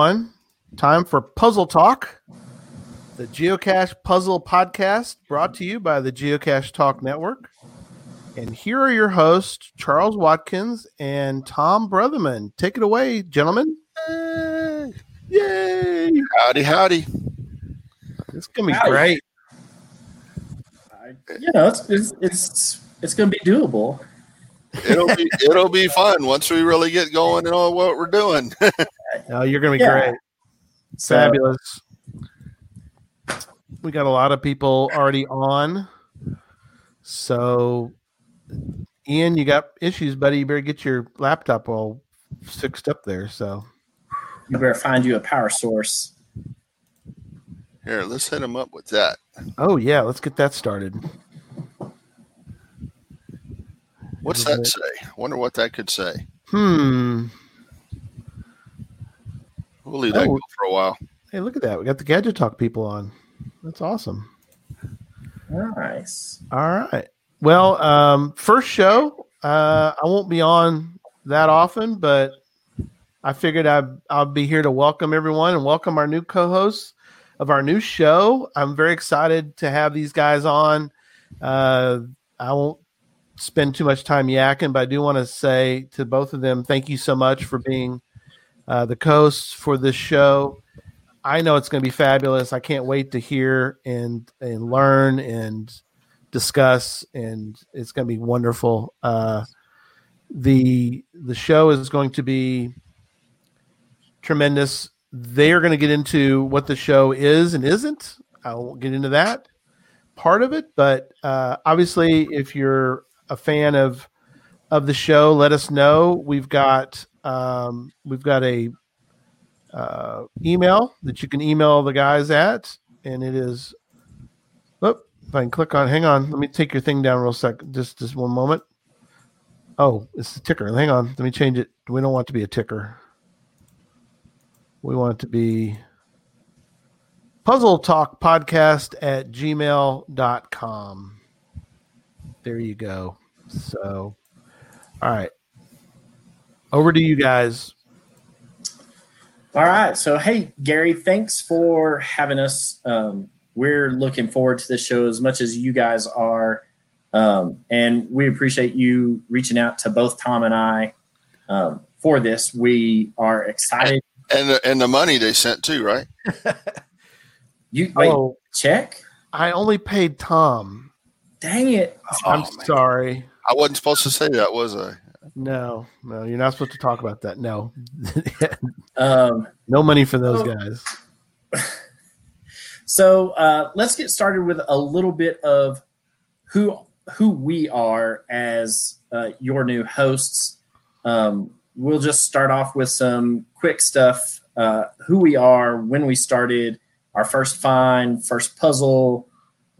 everyone. Time for Puzzle Talk, the Geocache Puzzle Podcast brought to you by the Geocache Talk Network. And here are your hosts, Charles Watkins and Tom Brotherman. Take it away, gentlemen. Yay! Yay. Howdy, howdy. It's going to be Howdy. great. you know, it's it's it's, it's going to be doable. It'll be it'll be fun once we really get going and know what we're doing. Oh, you're going to be Yeah. great. So, Fabulous. We got a lot of people already on. So, Ian, you got issues, buddy. You better get your laptop all fixed up there. So, you better find you a power source. Here, let's hit him up with that. oh, yeah, let's get that started. What's that say? Wonder what that could say. Hmm. We'll leave that Oh. go for a while. Hey, look at that. We got the Gadget Talk people on. That's awesome. Nice. All right. Well, um, first show. Uh, I won't be on that often, but I figured I'd, I'll be here to welcome everyone and welcome our new co-hosts of our new show. I'm very excited to have these guys on. Uh, I won't spend too much time yakking, but I do want to say to both of them, thank you so much for being uh, the co-hosts for this show. I know it's going to be fabulous. I can't wait to hear and and learn and discuss, and it's going to be wonderful. Uh, the The show is going to be tremendous. They are going to get into what the show is and isn't. I won't get into that part of it, but uh, obviously, if you're a fan of of the show, let us know. We've got um, we've got a uh, email that you can email the guys at, and it is. Whoop, if I can click on, hang on, let me take your thing down real second, just just one moment. Oh, it's the ticker. Hang on, let me change it. We don't want to be a ticker. We want it to be puzzle talk podcast at gmail.com. There you go. So, all right. Over to you guys. All right. So, hey, Gary, thanks for having us. Um, we're looking forward to this show as much as you guys are. Um, and we appreciate you reaching out to both Tom and I um, for this. We are excited. And the, and the money they sent too, right? You wait, oh, check? I only paid Tom. Dang it. I'm Oh, man. sorry. I wasn't supposed to say that, was I? No, no, you're not supposed to talk about that. No, Um, no money for those Oh. guys. So uh, let's get started with a little bit of who who we are as uh, your new hosts. Um, we'll just start off with some quick stuff: uh, who we are, when we started, our first find, first puzzle,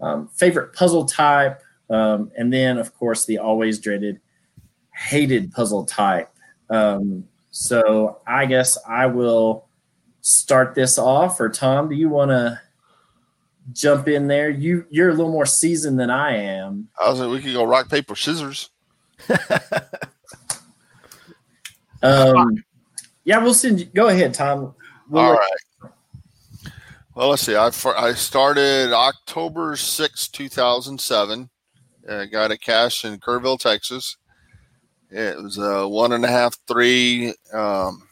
um, favorite puzzle type, um, and then of course the always dreaded hated puzzle type. Um, so I guess I will start this off. Or Tom, do you want to? jump in there. You you're a little more seasoned than I am. I was like, we could go rock paper scissors. Um, yeah, we'll send you. Go ahead, Tom. We'll All right. Well, let's see. I I started October sixth, two 2007. Uh, got a cache in Kerrville, Texas. It was a one and a half, three. Um,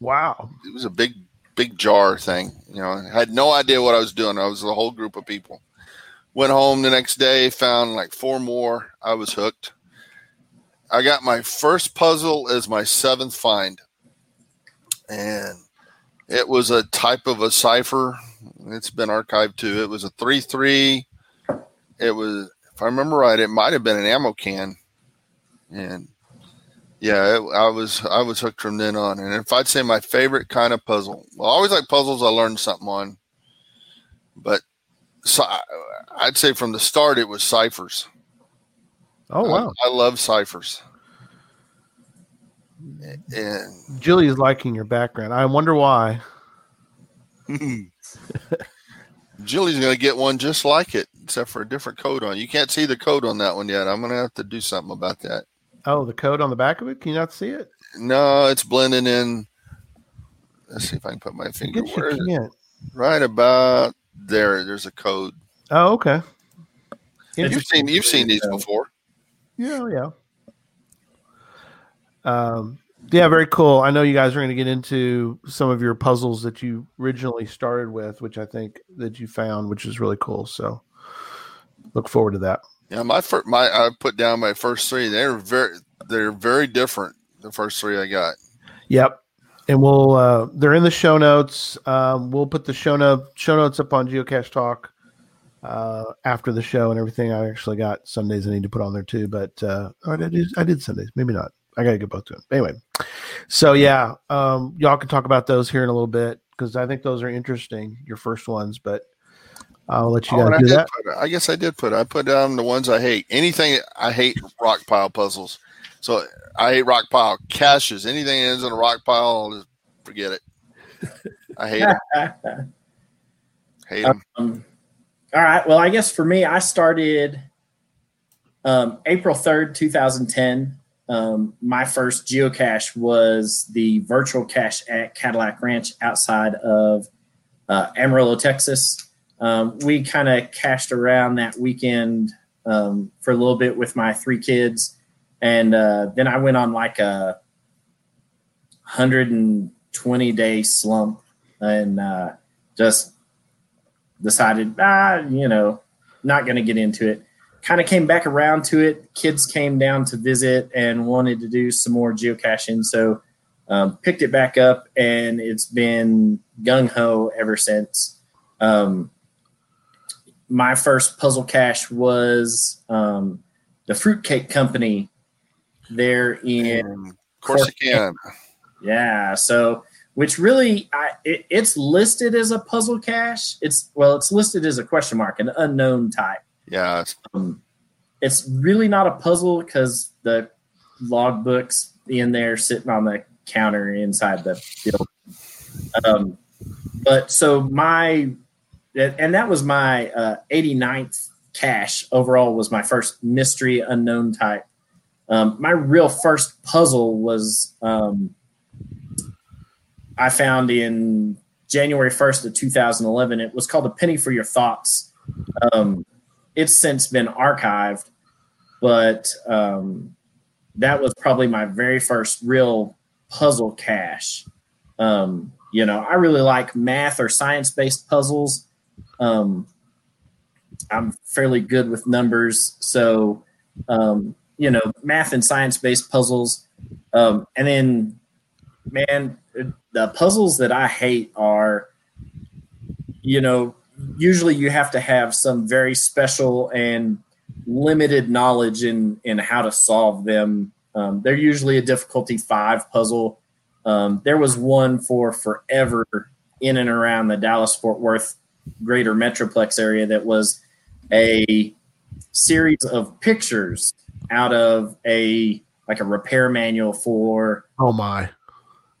Wow. it was a big, big jar thing. You know, I had no idea what I was doing. I was a whole group of people. Went home the next day, found like four more. I was hooked. I got my first puzzle as my seventh find. And it was a type of a cipher. It's been archived too. It was a 3 3. It was, if I remember right, it might have been an ammo can. And yeah, it, I was I was hooked from then on. And if I'd say my favorite kind of puzzle, well, I always like puzzles I learned something on. But so I- I'd say from the start it was ciphers. Oh wow. I, I love ciphers. And is liking your background. I wonder why. Julie's going to get one just like it, except for a different code on. You can't see the code on that one yet. I'm going to have to do something about that. Oh, the code on the back of it. Can you not see it? No, it's blending in. let's see if I can put my finger. Where is you can't. Right about there. There's a code. Oh, okay. You've seen you've seen these before. Yeah, yeah. Um, yeah, very cool. I know you guys are going to get into some of your puzzles that you originally started with, which I think that you found, which is really cool. So, look forward to that. Yeah, my first, my I put down my first three. They're very they're very different. The first three I got. Yep. And we'll uh, they're in the show notes. Um, we'll put the show note show notes up on Geocache Talk uh, after the show and everything. I actually got Sundays I need to put on there too, but uh, I did I did Sundays, maybe not. I gotta get both to them. Anyway, so yeah, um, y'all can talk about those here in a little bit because I think those are interesting. Your first ones, but I'll let you Oh, guys I do did that. put. I guess I did put. I put down the ones I hate. Anything I hate rock pile puzzles. So I hate rock pile caches. Anything that ends in a rock pile, I'll just forget it. I hate them. Hate them. Um, all right. Well, I guess for me, I started um, April 3rd, 2010. Um, my first geocache was the virtual cache at Cadillac Ranch outside of uh, Amarillo, Texas. Um, we kind of cached around that weekend um, for a little bit with my three kids. And uh, then I went on like a 120 day slump and uh, just decided, ah, you know, not going to get into it. Kind of came back around to it. Kids came down to visit and wanted to do some more geocaching. So um, picked it back up and it's been gung ho ever since. Um, my first puzzle cache was um, the Fruitcake Company there in Corsicana. yeah. So, which really, I, it, it's listed as a puzzle cache. It's well, it's listed as a question mark, an unknown type. Yeah, it's- Um, it's really not a puzzle because the logbooks in there sitting on the counter inside the building. Um, but so my, and that was my uh, 89th cache overall was my first mystery unknown type. Um, my real first puzzle was um, I found in January 1st of 2011. It was called A Penny for Your Thoughts. Um, it's since been archived, but um, that was probably my very first real puzzle cache. Um, you know, I really like math or science based puzzles. Um, I'm fairly good with numbers, so um, you know, math and science based puzzles. Um, and then, man, the puzzles that I hate are, you know, usually you have to have some very special and limited knowledge in in how to solve them. Um, they're usually a difficulty five puzzle. Um, there was one for forever in and around the Dallas Fort Worth greater metroplex area that was a series of pictures out of a like a repair manual for Oh my!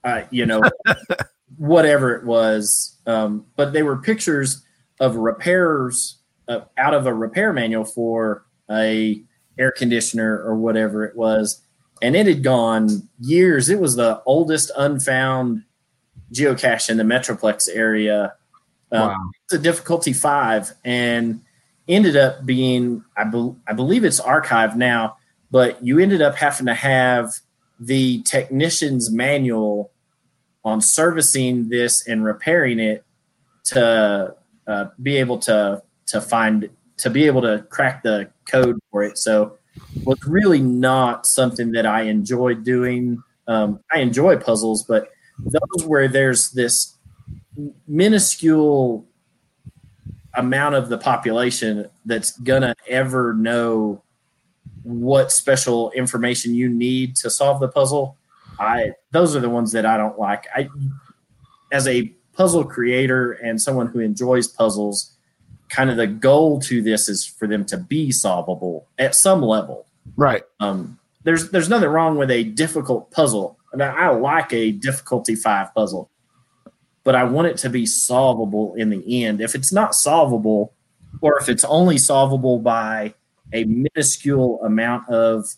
uh, you know, whatever it was. Um, but they were pictures of repairs uh, out of a repair manual for a air conditioner or whatever it was, and it had gone years. It was the oldest unfound geocache in the Metroplex area. Um, Wow. It's a difficulty five, and ended up being I, bel I believe it's archived now, but you ended up having to have the technician's manual on servicing this and repairing it to uh, be able to to find to be able to crack the code for it. So was really not something that I enjoyed doing. Um, I enjoy puzzles, but those where there's this minuscule amount of the population that's gonna ever know what special information you need to solve the puzzle i those are the ones that i don't like i as a puzzle creator and someone who enjoys puzzles kind of the goal to this is for them to be solvable at some level Right. um, there's there's nothing wrong with a difficult puzzle. I, mean, I like a difficulty five puzzle, but I want it to be solvable in the end. If it's not solvable, or if it's only solvable by a minuscule amount of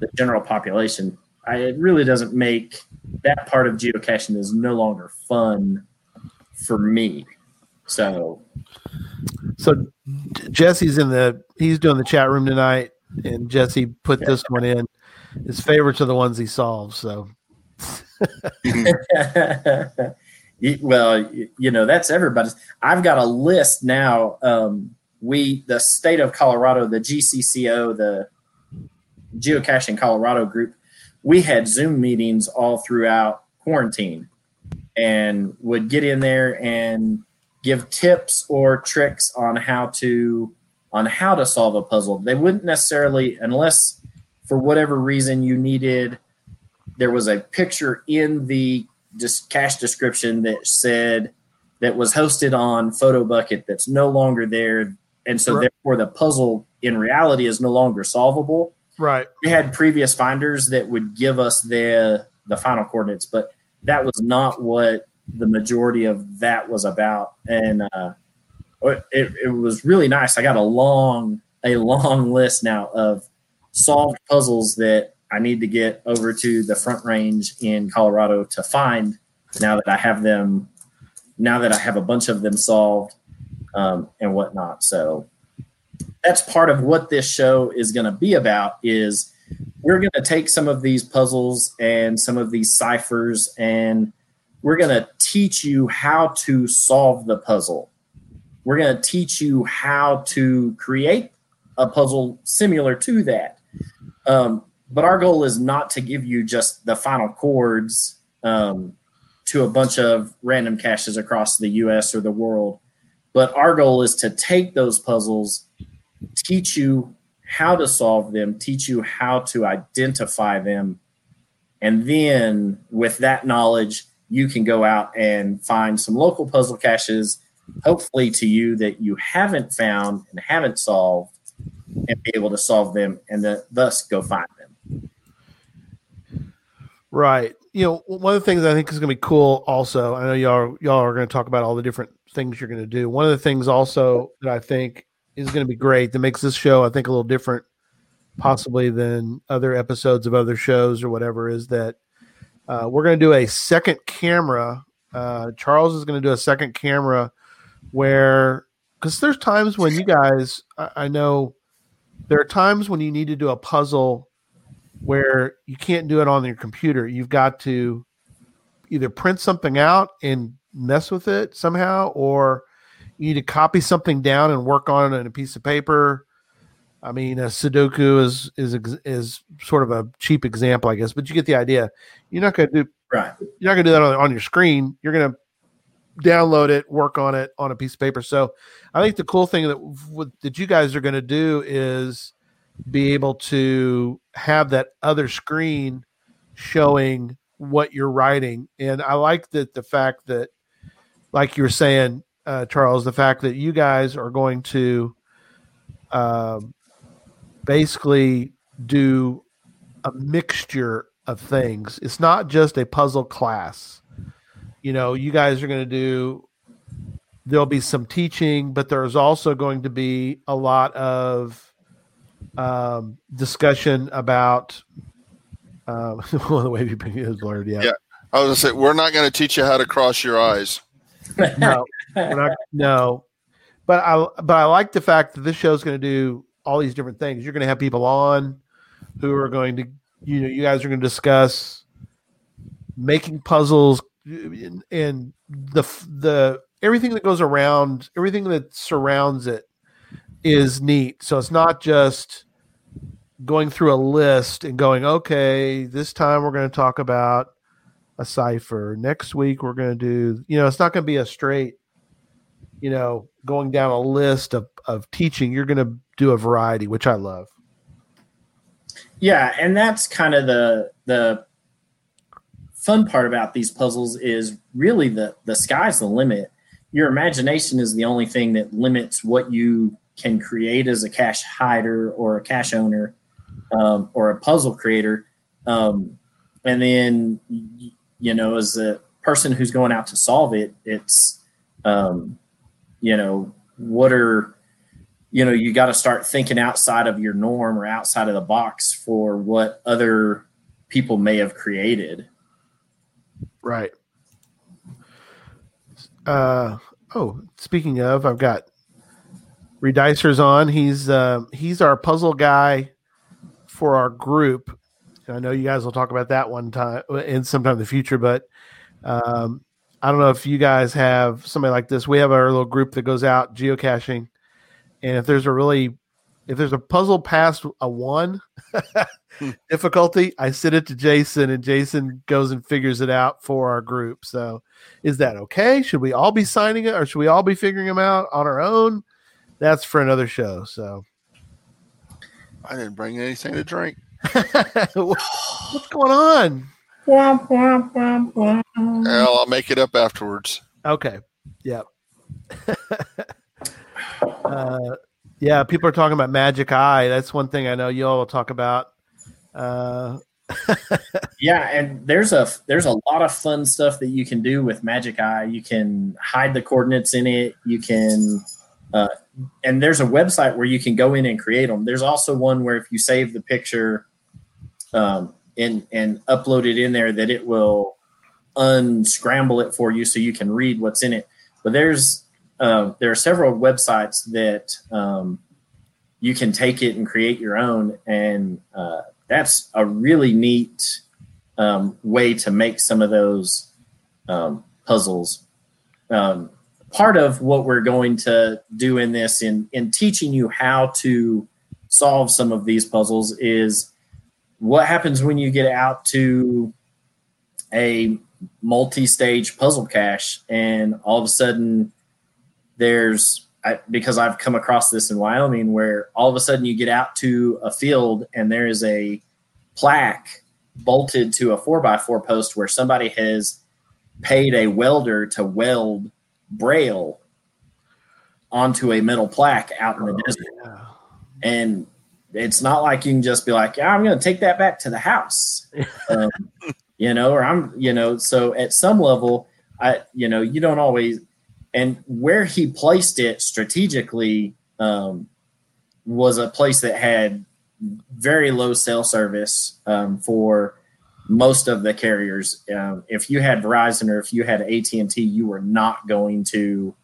the general population, I, it really doesn't make that part of geocaching is no longer fun for me. So, so Jesse's in the he's doing the chat room tonight, and Jesse put yeah. this one in. His favorites are the ones he solves. So, well, you know that's everybody's. I've got a list now. Um, we, the state of Colorado, the GCCO, the Geocaching Colorado group, we had Zoom meetings all throughout quarantine and would get in there and give tips or tricks on how to on how to solve a puzzle. They wouldn't necessarily unless for whatever reason you needed there was a picture in the just cache description that said that was hosted on Photobucket that's no longer there and so right. therefore the puzzle in reality is no longer solvable Right. We had previous finders that would give us the the final coordinates, but that was not what the majority of that was about. And uh, it, it was really nice. I got a long a long list now of solved puzzles that I need to get over to the Front Range in Colorado to find. Now that I have them, now that I have a bunch of them solved um, and whatnot. So that's part of what this show is going to be about is we're going to take some of these puzzles and some of these ciphers and we're going to teach you how to solve the puzzle we're going to teach you how to create a puzzle similar to that um, but our goal is not to give you just the final coords um, to a bunch of random caches across the us or the world but our goal is to take those puzzles teach you how to solve them, teach you how to identify them. And then with that knowledge, you can go out and find some local puzzle caches, hopefully to you that you haven't found and haven't solved, and be able to solve them and the, thus go find. Right. You know, one of the things I think is going to be cool also, I know y'all, y'all are going to talk about all the different things you're going to do. One of the things also that I think is going to be great. That makes this show, I think, a little different, possibly than other episodes of other shows or whatever. Is that uh, we're going to do a second camera. Uh, Charles is going to do a second camera where, because there's times when you guys, I, I know, there are times when you need to do a puzzle where you can't do it on your computer. You've got to either print something out and mess with it somehow, or you need to copy something down and work on it on a piece of paper. I mean, a Sudoku is is is sort of a cheap example, I guess, but you get the idea. You're not going to do right. You're not going to do that on, on your screen. You're going to download it, work on it on a piece of paper. So, I think the cool thing that that you guys are going to do is be able to have that other screen showing what you're writing, and I like that the fact that, like you were saying, uh, Charles, the fact that you guys are going to um, basically do a mixture of things. It's not just a puzzle class. You know, you guys are going to do, there'll be some teaching, but there's also going to be a lot of um, discussion about. Um, well, the way you bring it is blurred, yeah. Yeah, I was to say we're not going to teach you how to cross your eyes. no, not, no, but I but I like the fact that this show is going to do all these different things. You're going to have people on who are going to you know you guys are going to discuss making puzzles and the the everything that goes around everything that surrounds it is neat. So it's not just going through a list and going, okay, this time we're going to talk about a cipher. Next week we're going to do, you know, it's not going to be a straight you know, going down a list of, of teaching, you're going to do a variety, which I love. Yeah, and that's kind of the the fun part about these puzzles is really the the sky's the limit. Your imagination is the only thing that limits what you can create as a cache hider or a cache owner um, or a puzzle creator. Um, and then, you know, as a person who's going out to solve it, it's um, you know, what are, you know, you got to start thinking outside of your norm or outside of the box for what other people may have created. Right. Uh, oh, speaking of, I've got Redicers on. He's uh, he's our puzzle guy for our group. I know you guys will talk about that one time in sometime in the future, but um, I don't know if you guys have somebody like this. We have our little group that goes out geocaching, and if there's a really if there's a puzzle past a one difficulty, I send it to Jason, and Jason goes and figures it out for our group. So, is that okay? Should we all be signing it, or should we all be figuring them out on our own? That's for another show. So, I didn't bring anything to drink. what's going on? Well, I'll make it up afterwards. Okay. Yep. uh, yeah, people are talking about Magic Eye. That's one thing I know you all will talk about. Uh, yeah, and there's a there's a lot of fun stuff that you can do with Magic Eye. You can hide the coordinates in it. You can, uh, and there's a website where you can go in and create them. There's also one where if you save the picture, um, and and upload it in there, that it will unscramble it for you so you can read what's in it. But there's uh, there are several websites that um, you can take it and create your own, and uh, that's a really neat um, way to make some of those um, puzzles. Part of what we're going to do in this, in in teaching you how to solve some of these puzzles, is what happens when you get out to a multi-stage puzzle cache and all of a sudden there's I, because I've come across this in Wyoming where all of a sudden you get out to a field and there is a plaque bolted to a four by four post where somebody has paid a welder to weld braille onto a metal plaque out in the oh, desert. Yeah. And it's not like you can just be like, yeah, I'm going to take that back to the house, um, you know, or I'm, you know, so at some level, I, you know, you don't always, and where he placed it strategically um, was a place that had very low cell service um, for most of the carriers. Um, if you had Verizon or if you had AT and T, you were not going to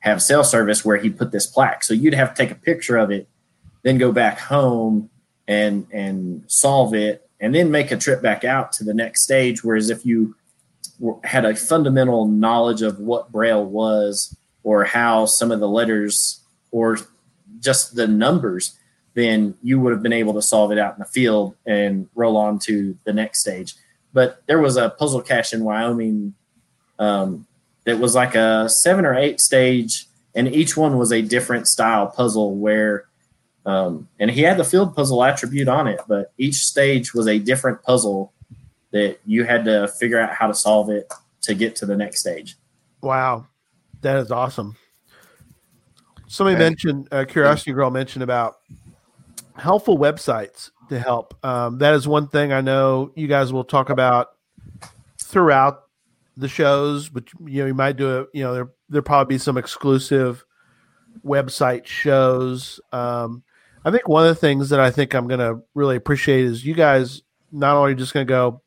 have cell service where he put this plaque. So you'd have to take a picture of it, then go back home and and solve it, and then make a trip back out to the next stage. Whereas if you had a fundamental knowledge of what Braille was or how some of the letters or just the numbers, then you would have been able to solve it out in the field and roll on to the next stage. But there was a puzzle cache in Wyoming um, that was like a seven or eight stage, and each one was a different style puzzle where, um, and he had the field puzzle attribute on it, but each stage was a different puzzle that you had to figure out how to solve it to get to the next stage. Wow, that is awesome. Somebody okay. mentioned, uh, Curiosity Girl mentioned about helpful websites to help. Um, that is one thing I know you guys will talk about throughout the shows, but you know you might do it. You know there there probably be some exclusive website shows. Um, I think one of the things that I think I'm going to really appreciate is you guys not only just going to go,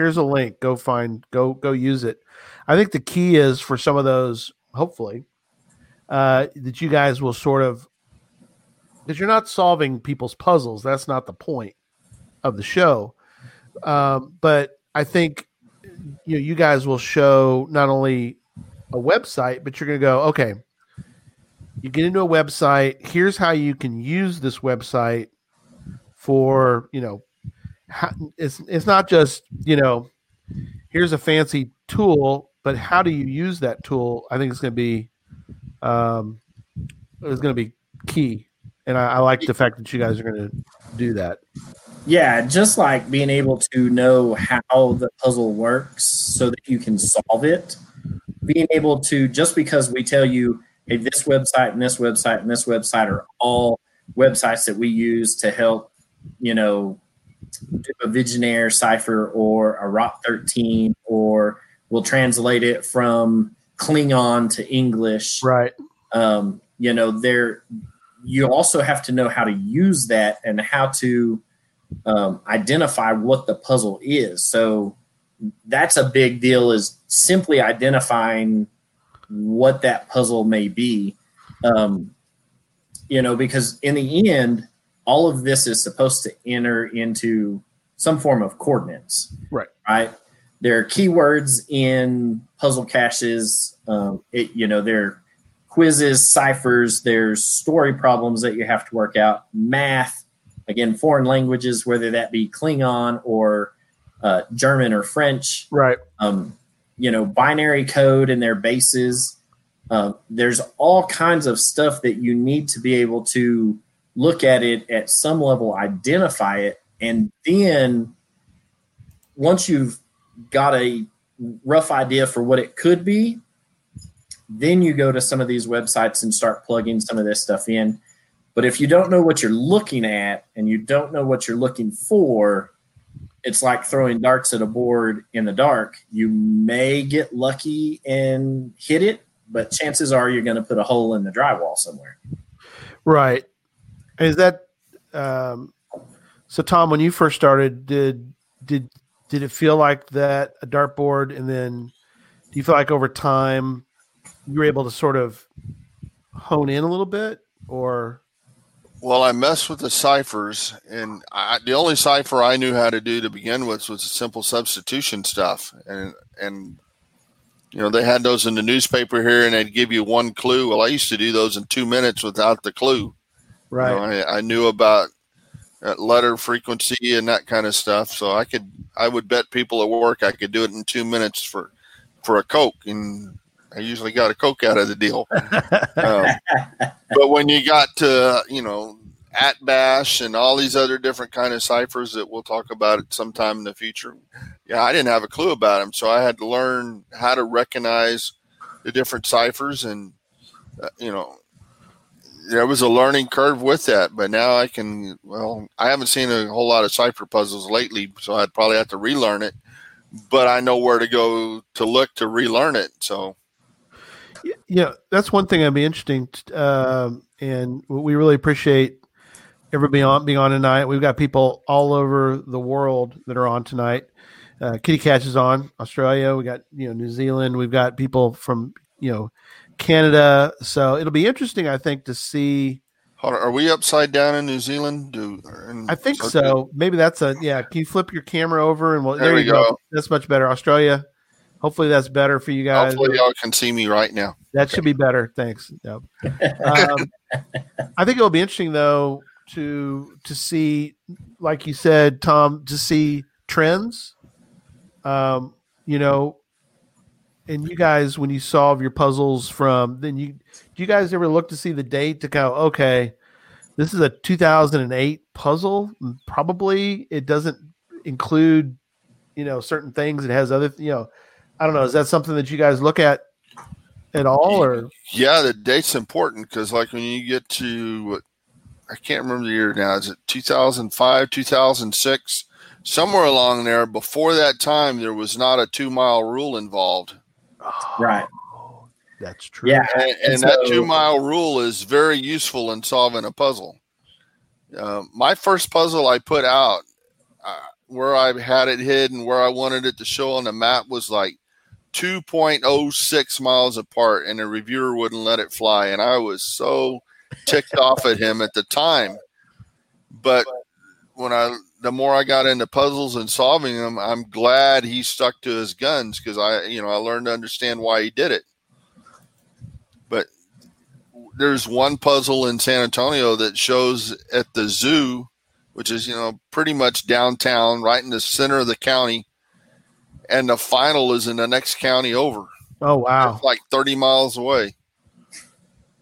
here's a link go find go go use it i think the key is for some of those hopefully uh, that you guys will sort of because you're not solving people's puzzles. That's not the point of the show. Um, but i think you know you guys will show not only a website but you're going to go okay you get into a website. Here's how you can use this website for you know it's it's not just you know here's a fancy tool, but how do you use that tool? I think it's going to be um, it's going to be key, and I, I like the fact that you guys are going to do that. Yeah, just like being able to know how the puzzle works so that you can solve it. Being able to just because we tell you, hey, this website and this website and this website are all websites that we use to help, you know, do a Vigenère cipher or a Rot 13, or we'll translate it from Klingon to English. Right. Um, you know, there you also have to know how to use that and how to um, identify what the puzzle is. So that's a big deal. Is simply identifying what that puzzle may be. Um, you know, because in the end, all of this is supposed to enter into some form of coordinates. Right. Right. There are keywords in puzzle caches. Um, it, you know, there are quizzes, ciphers, there's story problems that you have to work out, math, again, foreign languages, whether that be Klingon or uh, German or French. Right. Um, you know, binary code and their bases. Uh, there's all kinds of stuff that you need to be able to look at it at some level, identify it, and then once you've got a rough idea for what it could be, then you go to some of these websites and start plugging some of this stuff in. But if you don't know what you're looking at and you don't know what you're looking for, it's like throwing darts at a board in the dark. You may get lucky and hit it, but chances are you're going to put a hole in the drywall somewhere. Right. Is that um, so? Tom, when you first started, did did did it feel like that a dartboard, and then do you feel like over time you were able to sort of hone in a little bit, or? Well, I messed with the ciphers, and I, the only cipher I knew how to do to begin with was simple substitution stuff, and and you know they had those in the newspaper here, and they'd give you one clue. Well, I used to do those in two minutes without the clue. Right. You know, I, I knew about uh, letter frequency and that kind of stuff, so I could I would bet people at work I could do it in two minutes for for a coke, and I usually got a coke out of the deal. um, but when you got to you know Atbash and all these other different kind of ciphers that we'll talk about sometime in the future yeah i didn't have a clue about them so i had to learn how to recognize the different ciphers and uh, you know there was a learning curve with that. But now i can well i haven't seen a whole lot of cipher puzzles lately so i'd probably have to relearn it. But i know where to go to look to relearn it. So yeah that's one thing i'd be interesting um, and we really appreciate everybody on being on tonight. We've got people all over the world that are on tonight. Uh, Kitty Catch is on Australia. We got you know New Zealand. We've got people from you know Canada. So it'll be interesting, I think, to see. Are we upside down in New Zealand? Do I think so? Maybe that's a yeah. Can you flip your camera over and well, there, there you go. go. That's much better. Australia. Hopefully that's better for you guys. Hopefully y'all can see me right now. That okay. should be better. Thanks. Yep. um, I think it'll be interesting though to to see, like you said, Tom, to see trends. Um, you know, and you guys, when you solve your puzzles from, then you do you guys ever look to see the date to go? Okay, this is a 2008 puzzle. Probably it doesn't include, you know, certain things. It has other, you know, I don't know. Is that something that you guys look at at all, or yeah, the date's important because like when you get to I can't remember the year now. Is it 2005, 2006? Somewhere along there. Before that time, there was not a two mile rule involved. Right. That's true. Yeah, and, and so, that two mile rule is very useful in solving a puzzle. Uh, my first puzzle I put out, uh, where I had it hidden, where I wanted it to show on the map, was like 2.06 miles apart, and the reviewer wouldn't let it fly. And I was so ticked off at him at the time. But when I, the more I got into puzzles and solving them, I'm glad he stuck to his guns because I, you know, I learned to understand why he did it. But there's one puzzle in San Antonio that shows at the zoo, which is, you know, pretty much downtown, right in the center of the county. And the final is in the next county over. Oh, wow. It's like 30 miles away.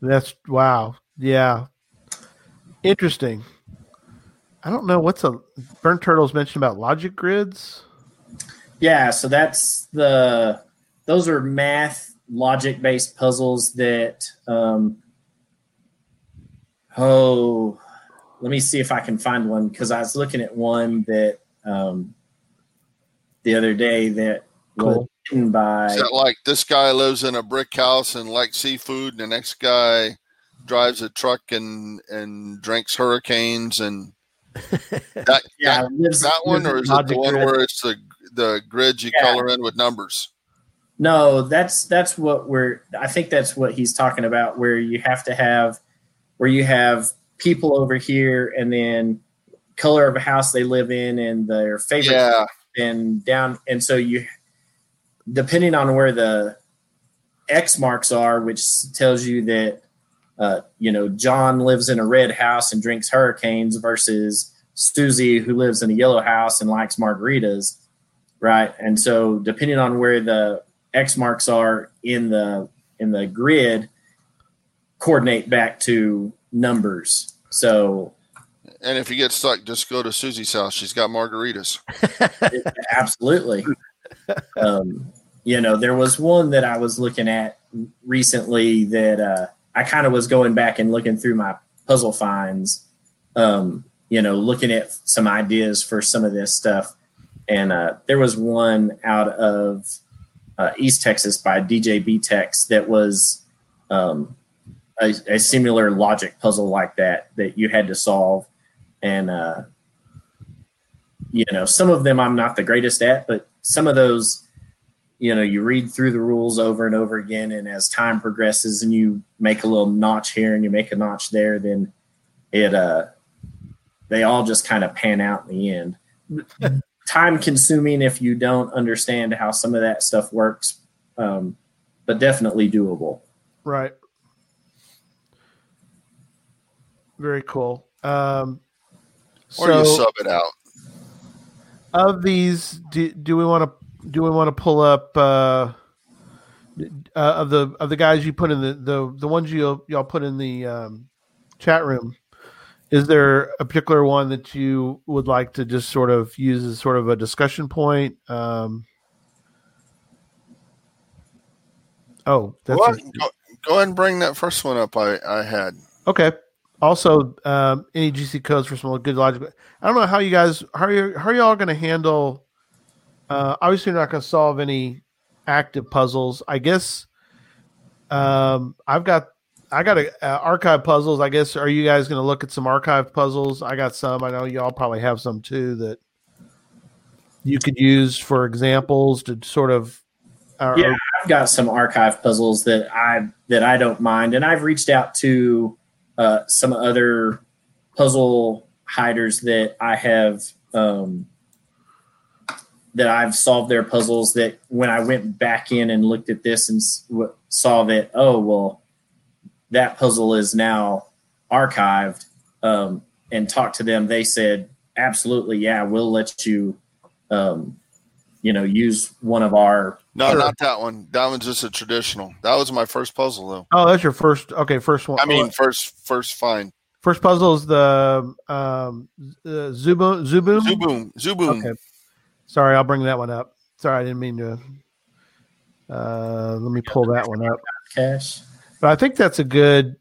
That's wow. Yeah. Interesting. I don't know what's a burnt turtles mentioned about logic grids. Yeah, so that's the those are math logic based puzzles that um oh let me see if I can find one because I was looking at one that um the other day that cool. was written by Is that like this guy lives in a brick house and likes seafood and the next guy drives a truck and and drinks hurricanes and That, Yeah, that, lives, that one, or is it the one grid. where it's the the grid you Yeah. color in with numbers? No, that's that's what we're. I think that's what he's talking about, where you have to have, where you have people over here, and then color of a house they live in, and their favorite, Yeah, and down, and so you, depending on where the X marks are, which tells you that, uh, you know, John lives in a red house and drinks hurricanes versus Susie who lives in a yellow house and likes margaritas, right? And so depending on where the X marks are in the in the grid, coordinate back to numbers. So and if you get stuck, just go to Susie's house. She's got margaritas. absolutely. Um, you know, there was one that I was looking at recently that uh, I kind of was going back and looking through my puzzle finds, um, you know, looking at some ideas for some of this stuff. And uh, there was one out of uh, East Texas by DJ B Tex that was um, a, a similar logic puzzle like that that you had to solve. And, uh, you know, some of them I'm not the greatest at, but some of those, you know, you read through the rules over and over again. And as time progresses and you make a little notch here and you make a notch there, then it, uh, they all just kind of pan out in the end. time consuming if you don't understand how some of that stuff works, um, but definitely doable. Right. Very cool. Um, Or you so sub it out. of these, do, do we want to do we want to pull up uh, uh, of the of the guys you put in the the, the ones you y'all put in the um, chat room? Is there a particular one that you would like to just sort of use as sort of a discussion point? Um, oh, that's Go, a- ahead- go, go ahead and bring that first one up. I, I had. Okay. Also, um, any GC codes for some good logic. I don't know how you guys how are you how are y'all going to handle. Uh, obviously, you're not going to solve any active puzzles. I guess. Um, I've got I got a, uh, archive puzzles. I guess are you guys going to look at some archive puzzles? I got some. I know y'all probably have some too that you could use for examples to sort of. Or, Yeah. I've got some archive puzzles that I that I don't mind, and I've reached out to uh, some other puzzle hiders that I have um, that I've solved their puzzles. That when I went back in and looked at this and w- saw that, oh well, that puzzle is now archived, um, and talked to them, they said, absolutely, yeah, we'll let you, um, you know, use one of our No, Sure. not that one. That one's just a traditional. That was my first puzzle, though. oh, that's your first. Okay, first one. I mean, first first find. First puzzle is the um, uh, Zuboom. Zuboom. Zuboom. Zuboom. Okay. Sorry, I'll bring that one up. Sorry, I didn't mean to. Uh, let me pull that one up. cache. But I think that's a good.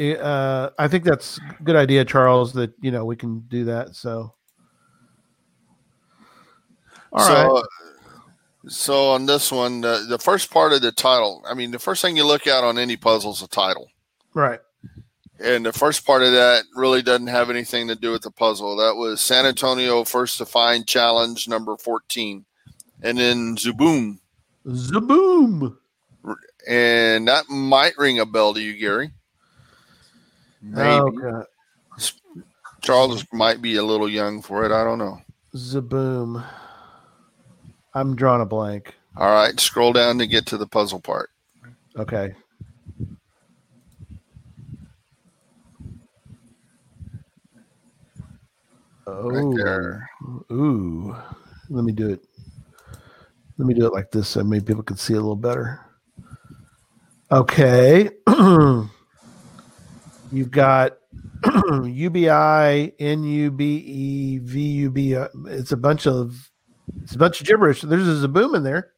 Uh, I think that's a good idea, Charles. That you know we can do that. So. All right. So, on this one, the, the first part of the title. I mean, the first thing you look at on any puzzle is the title, Right. and the first part of that really doesn't have anything to do with the puzzle. That was San Antonio First to Find Challenge number fourteen, and then Zuboom, Zaboom. and that might ring a bell to you, Gary. Maybe Oh, God. Charles might be a little young for it. I don't know. Zaboom. I'm drawing a blank. All right, scroll down to get to the puzzle part. Okay. Right Oh, there. ooh. Let me do it. Let me do it like this so maybe people can see a little better. Okay. You've got UBI, NUBE, VUB. It's a bunch of it's a bunch of gibberish. There's a boom in there.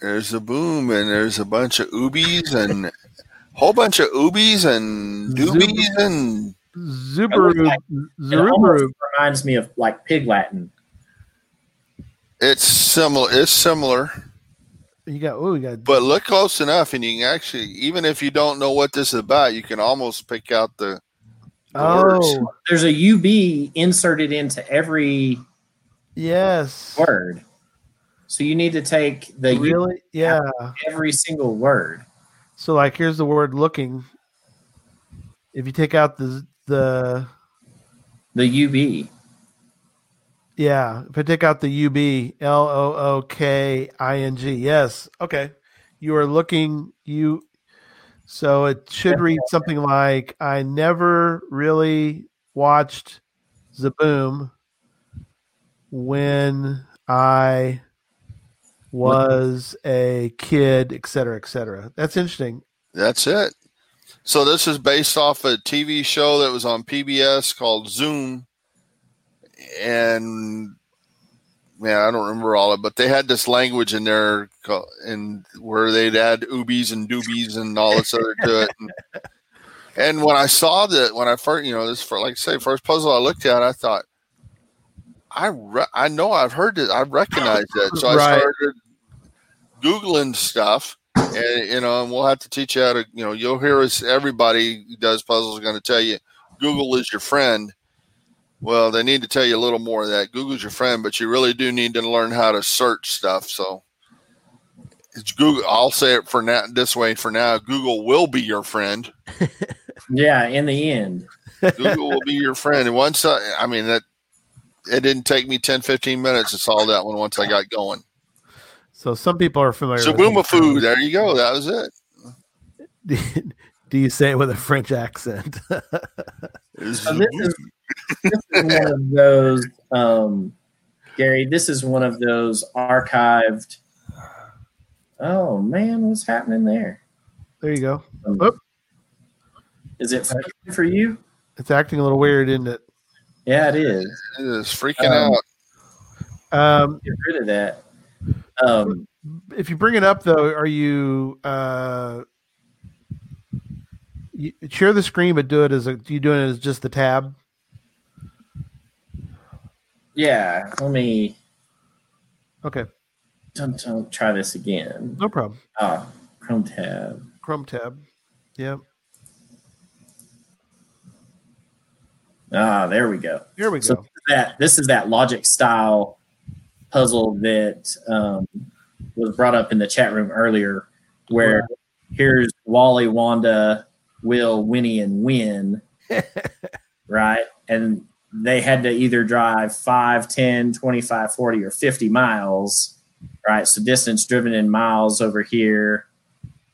There's a boom, and there's a bunch of oobies and whole bunch of oobies and doobies and Zubaru, It almost reminds me of like pig Latin. it's similar. It's similar, You got oh, you got but look close enough, and you can actually, even if you don't know what this is about, you can almost pick out the the words. Oh, There's a UB inserted into every yes. word. So you need to take the Really? Yeah. every single word. So like here's the word looking. If you take out the the The UB. yeah, if I take out the U B L O O K I N G. Yes. Okay. You are looking you so it should read something like I never really watched Zaboom when I was a kid, et cetera, et cetera. That's interesting. That's it. So this is based off a TV show that was on PBS called Zoom, and man, I don't remember all of it, but they had this language in there, and where they'd add oobies and doobies and all this other to it. And, and when I saw that, when I first, you know, this for like I say, first puzzle I looked at, I thought, I re- I know I've heard it, I recognize that, so I started googling stuff and you know, and we'll have to teach you how to, you know, you'll hear us. Everybody who does puzzles going to tell you Google is your friend. Well, they need to tell you a little more of that. Google's your friend, but you really do need to learn how to search stuff. So it's Google. I'll say it for now this way. For now, Google will be your friend. Yeah, in the end. Google will be your friend. And once I, I mean that, it didn't take me 10, 15 minutes to solve that one once I got going. So some people are familiar with Sabuma food. There you go. That was it. Do you say it with a French accent? So this is, this is one of those, um, Gary. This is one of those archived. Oh man, what's happening there? there you go. Um, Is it for you? It's acting a little weird, isn't it? Yeah, it is. It is freaking Um, out. Um, Get rid of that. Um, if you bring it up though, are you uh you share the screen but do it as a you doing it as just the tab? yeah. Let me Okay, don't, don't try this again. no problem. Ah, Chrome tab. Chrome tab. Yep. Ah, there we go. Here we go. So that this is that logic style puzzle that um, was brought up in the chat room earlier, where here's Wally, Wanda, Will, Winnie, and Win, right? And they had to either drive 5, 10, 25, 40, or 50 miles, right? So distance driven in miles over here,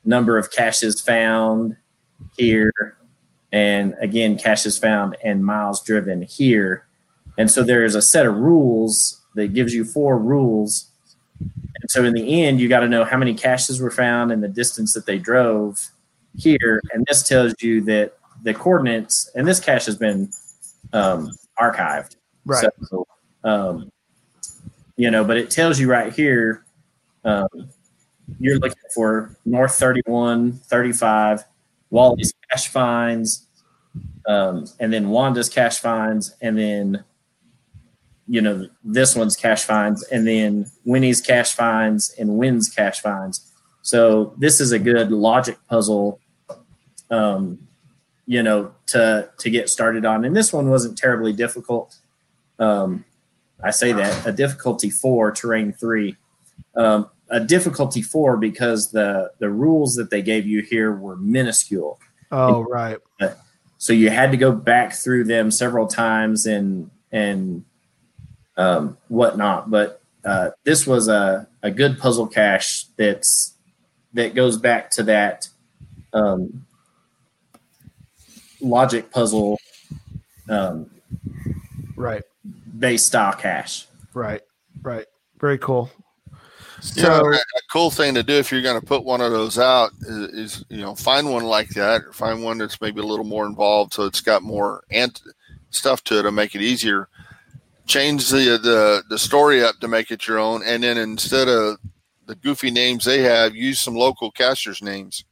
number of caches found here, and again, caches found and miles driven here. And so there is a set of rules that gives you four rules. And so in the end, you got to know how many caches were found and the distance that they drove here. And this tells you that the coordinates, and this cache has been um, archived. Right. So, um, you know, but it tells you right here, um, you're looking for North 31, 35, Wally's cache finds, um, and then Wanda's cache finds, and then, you know, this one's cache finds, and then Winnie's cache finds, and Win's cache finds. So this is a good logic puzzle, um, you know, to to get started on. And this one wasn't terribly difficult. Um, I say that a difficulty four, terrain three. Um, a difficulty four because the the rules that they gave you here were minuscule. Oh, right. So you had to go back through them several times and and um, whatnot. But uh, this was a, a good puzzle cache that's that goes back to that um, logic puzzle um, Right. base style cache. Right. Right. Very cool. You know, So a, a cool thing to do if you're going to put one of those out is, is, you know find one like that or find one that's maybe a little more involved so it's got more ant stuff to it to make it easier change the the the story up to make it your own and then instead of the goofy names they have use some local cachers names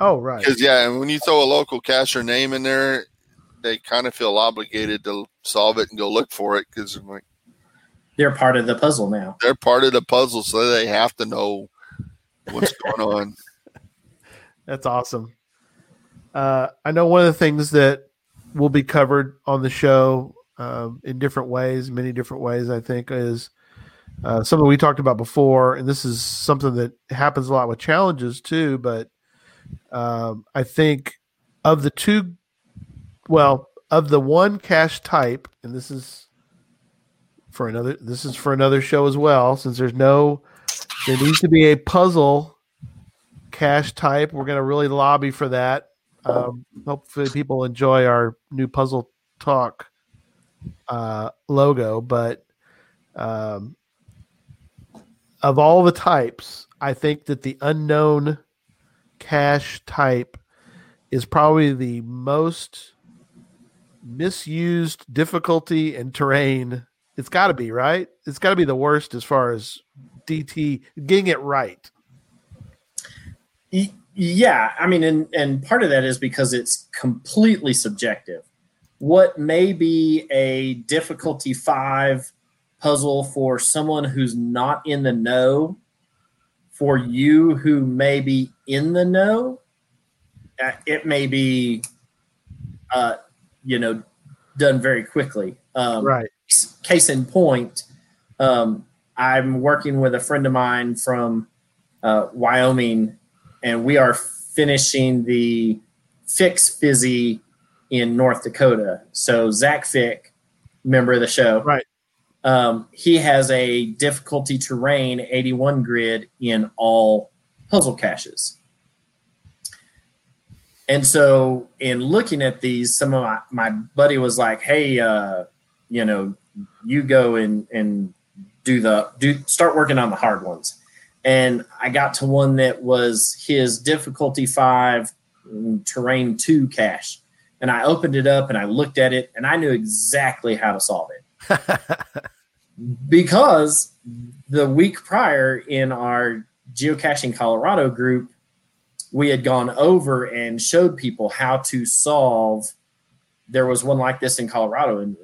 oh right. because yeah and when you throw a local cacher name in there they kind of feel obligated to solve it and go look for it because like They're part of the puzzle now. they're part of the puzzle so they have to know what's going on That's awesome. Uh, I know one of the things that will be covered on the show um, in different ways, many different ways. I think is uh, something we talked about before, and this is something that happens a lot with challenges too. But um, I think of the two, well, of the one cache type, and this is for another. This is for another show as well, since there's no. There needs to be a puzzle cache type. We're going to really lobby for that. Um, hopefully, people enjoy our new puzzle talk uh, logo. But um, of all the types, I think that the unknown cache type is probably the most misused difficulty and terrain. It's got to be right. It's got to be the worst as far as DT getting it right. Yeah, I mean, and and part of that is because it's completely subjective. What may be a difficulty five puzzle for someone who's not in the know, for you who may be in the know, uh, it may be, uh, you know, done very quickly. Um, right. Case in point, um, I'm working with a friend of mine from uh, Wyoming, and we are finishing the Fix Fizzy in North Dakota. So Zach Fick, member of the show, right? Um, he has a difficulty terrain 81 grid in all puzzle caches. And so, in looking at these, some of my, my buddy was like, "Hey, uh, you know, you go and and do the do start working on the hard ones." And I got to one that was his difficulty five, terrain two cache, and I opened it up and I looked at it and I knew exactly how to solve it. because the week prior in our geocaching Colorado group, we had gone over and showed people how to solve. There was one like this in Colorado, and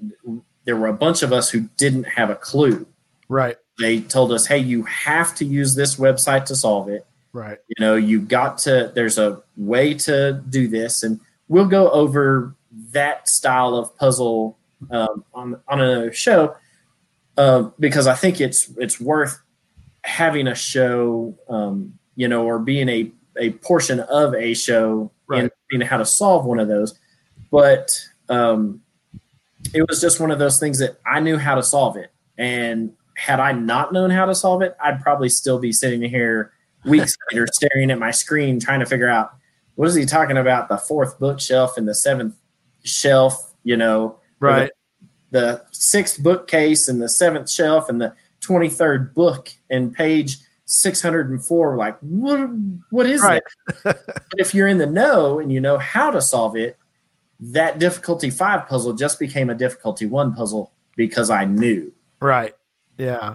there were a bunch of us who didn't have a clue. Right. They told us, "Hey, you have to use this website to solve it." Right. You know, you got to. There's a way to do this, and we'll go over that style of puzzle um, on on another show uh, because I think it's it's worth having a show, um, you know, or being a a portion of a show right. and being how to solve one of those. But um, it was just one of those things that I knew how to solve it, and had I not known how to solve it, I'd probably still be sitting here weeks later staring at my screen trying to figure out what is he talking about? The fourth bookshelf and the seventh shelf, you know, right. the sixth bookcase and the seventh shelf and the 23rd book and page 604 like what what is right. it? But if you're in the know and you know how to solve it that difficulty 5 puzzle just became a difficulty 1 puzzle because I knew right yeah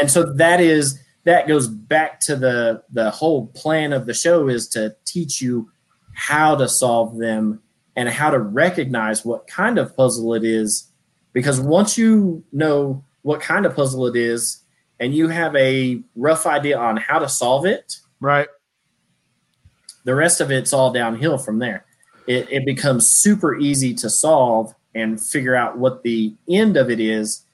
and so that is that goes back to the the whole plan of the show is to teach you how to solve them and how to recognize what kind of puzzle it is because once you know what kind of puzzle it is and you have a rough idea on how to solve it, right? The rest of it's all downhill from there. It, it becomes super easy to solve and figure out what the end of it is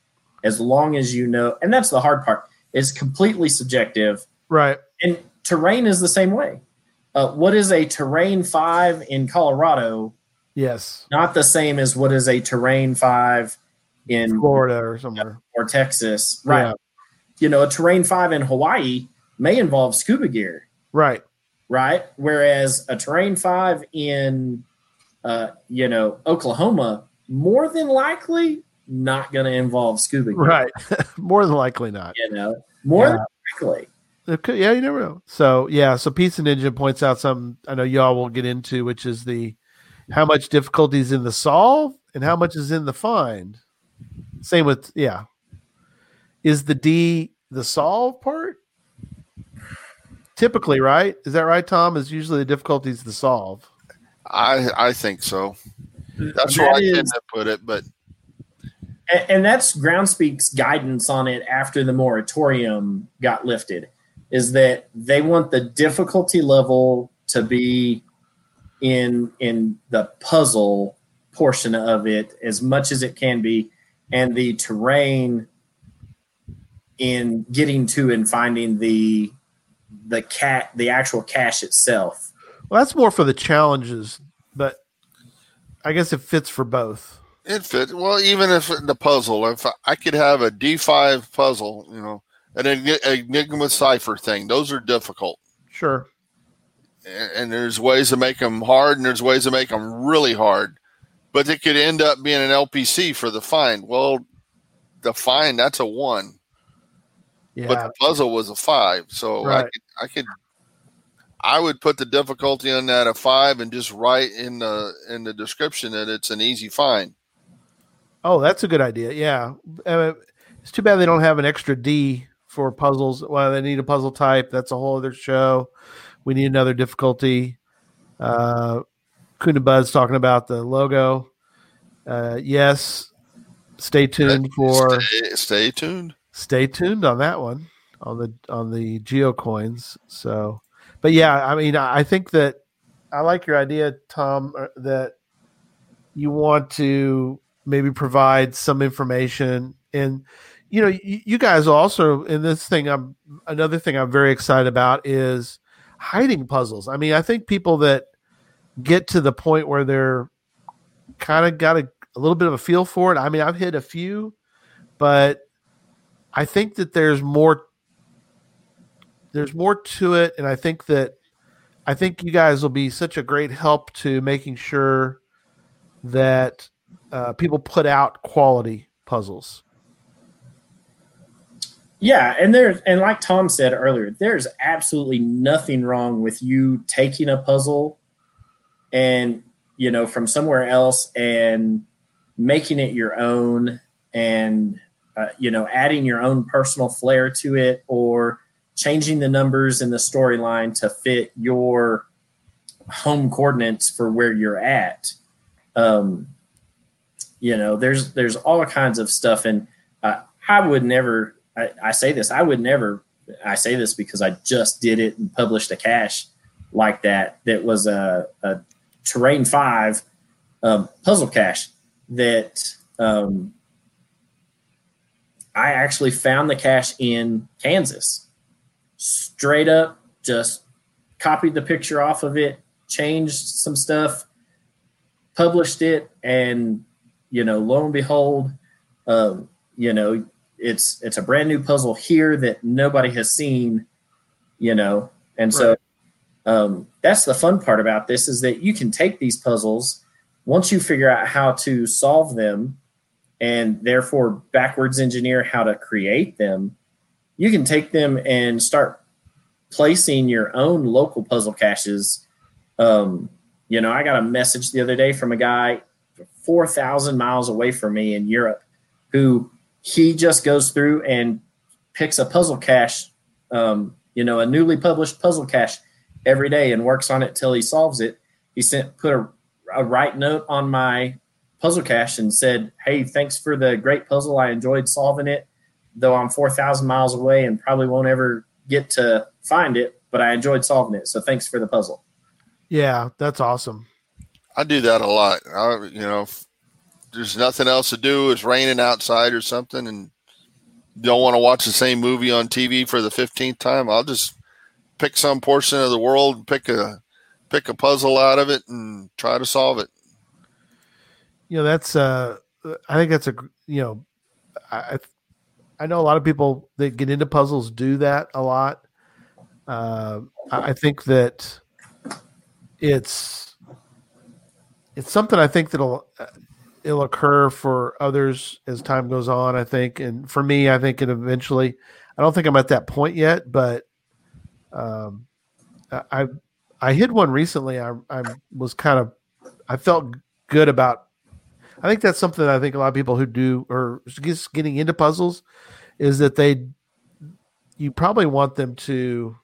as long as you know. And that's the hard part. It's completely subjective. Right. And terrain is the same way. Uh, what is a terrain five in Colorado? Yes. Not the same as what is a terrain five in Florida or somewhere or Texas, right? Yeah. You know, a terrain five in Hawaii may involve scuba gear, right? Right. Whereas a terrain five in, uh, you know, Oklahoma, more than likely not going to involve scuba gear, right? more than likely not. You know, more yeah. than likely. Could, yeah, you never know. So yeah, so Pizza Ninja points out something I know y'all will get into, which is the how much difficulty is in the solve and how much is in the find. Same with yeah. Is the D the solve part? Typically, right? Is that right, Tom? Is usually the difficulties to solve. I I think so. That's that where is, I tend to put it, but and, and that's Groundspeak's guidance on it after the moratorium got lifted. Is that they want the difficulty level to be in in the puzzle portion of it as much as it can be, and the terrain in getting to and finding the the cat the actual cache itself. Well, that's more for the challenges, but I guess it fits for both. It fits well, even if the puzzle. If I could have a D five puzzle, you know, an Enigma cipher thing, those are difficult. Sure. And, and there's ways to make them hard, and there's ways to make them really hard. But it could end up being an LPC for the find. Well, the find that's a one. Yeah. But the puzzle was a five, so I could, I could, I would put the difficulty on that a five, and just write in the in the description that it's an easy find. Oh, that's a good idea. Yeah. Uh, it's too bad they don't have an extra D for puzzles. Well, they need a puzzle type. That's a whole other show. We need another difficulty. Uh, Kuna Bud's talking about the logo. Uh, yes. Stay tuned for Stay, stay tuned. Stay tuned on that one on the on the geo coins. So, but yeah, I mean, I think that I like your idea, Tom, uh, that you want to maybe provide some information and you know you, you guys also in this thing i'm another thing i'm very excited about is hiding puzzles i mean i think people that get to the point where they're kind of got a, a little bit of a feel for it i mean i've hit a few but I think that there's more there's more to it and I think that I think you guys will be such a great help to making sure that uh, people put out quality puzzles. Yeah, and there's and like Tom said earlier, there's absolutely nothing wrong with you taking a puzzle and you know from somewhere else and making it your own and uh, you know adding your own personal flair to it or changing the numbers in the storyline to fit your home coordinates for where you're at. Um, you know, there's there's all kinds of stuff, and uh, I would never. I, I say this. I would never. I say this because I just did it and published a cache like that. That was a, a terrain five um, puzzle cache that um, I actually found the cache in Kansas. Straight up, just copied the picture off of it, changed some stuff, published it, and you know, lo and behold, um, you know, it's it's a brand new puzzle here that nobody has seen, you know, and so um, that's the fun part about this is that you can take these puzzles once you figure out how to solve them and therefore backwards engineer how to create them you can take them and start placing your own local puzzle caches. Um, you know i got a message the other day from a guy 4000 miles away from me in europe who he just goes through and picks a puzzle cache um, you know a newly published puzzle cache every day and works on it till he solves it. He sent put a, a write note on my puzzle cache and said hey thanks for the great puzzle i enjoyed solving it though i'm 4000 miles away and probably won't ever get to find it but i enjoyed solving it so thanks for the puzzle Yeah, that's awesome. I do that a lot. I, you know, if there's nothing else to do. It's raining outside or something, and don't want to watch the same movie on TV for the fifteenth time. I'll just pick some portion of the world, pick a pick a puzzle out of it, and try to solve it. You know, that's uh I think that's a you know I I know a lot of people that get into puzzles do that a lot. Uh, I think that it's it's something I think that'll uh, it'll occur for others as time goes on. I think, and for me, I think it eventually. I don't think I'm at that point yet, but um, I I- hit one recently. I I was kind of I felt good about. I think that's something I think a lot of people who do or just getting into puzzles is that they you probably want them to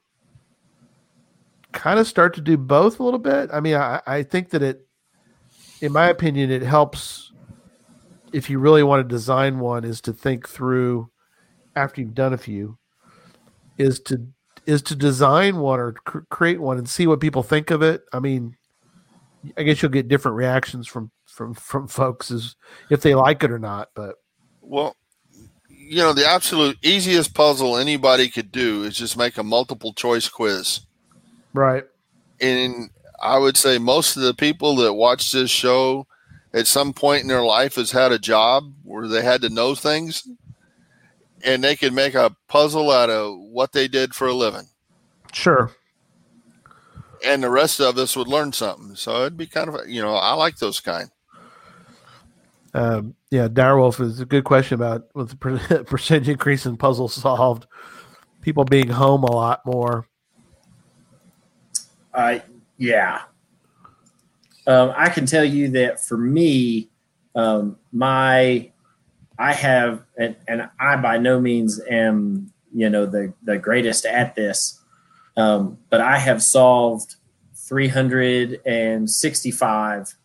kind of start to do both a little bit. I mean, I, I think that it, in my opinion, it helps if you really want to design one is to think through after you've done a few is to is to design one or cr- create one and see what people think of it. I mean, I guess you'll get different reactions from from from folks is if they like it or not. But Well, you know, the absolute easiest puzzle anybody could do is just make a multiple choice quiz. right, And I would say most of the people that watch this show at some point in their life has had a job where they had to know things and they could make a puzzle out of what they did for a living. sure. And the rest of us would learn something. So it'd be kind of, you know, I like those kind. Um, yeah, Direwolf is a good question about with the per- percentage increase in puzzles solved, people being home a lot more. Uh, yeah. Um, I can tell you that for me, um, my I have, and, and I by no means am, you know, the the greatest at this, um, but I have solved 365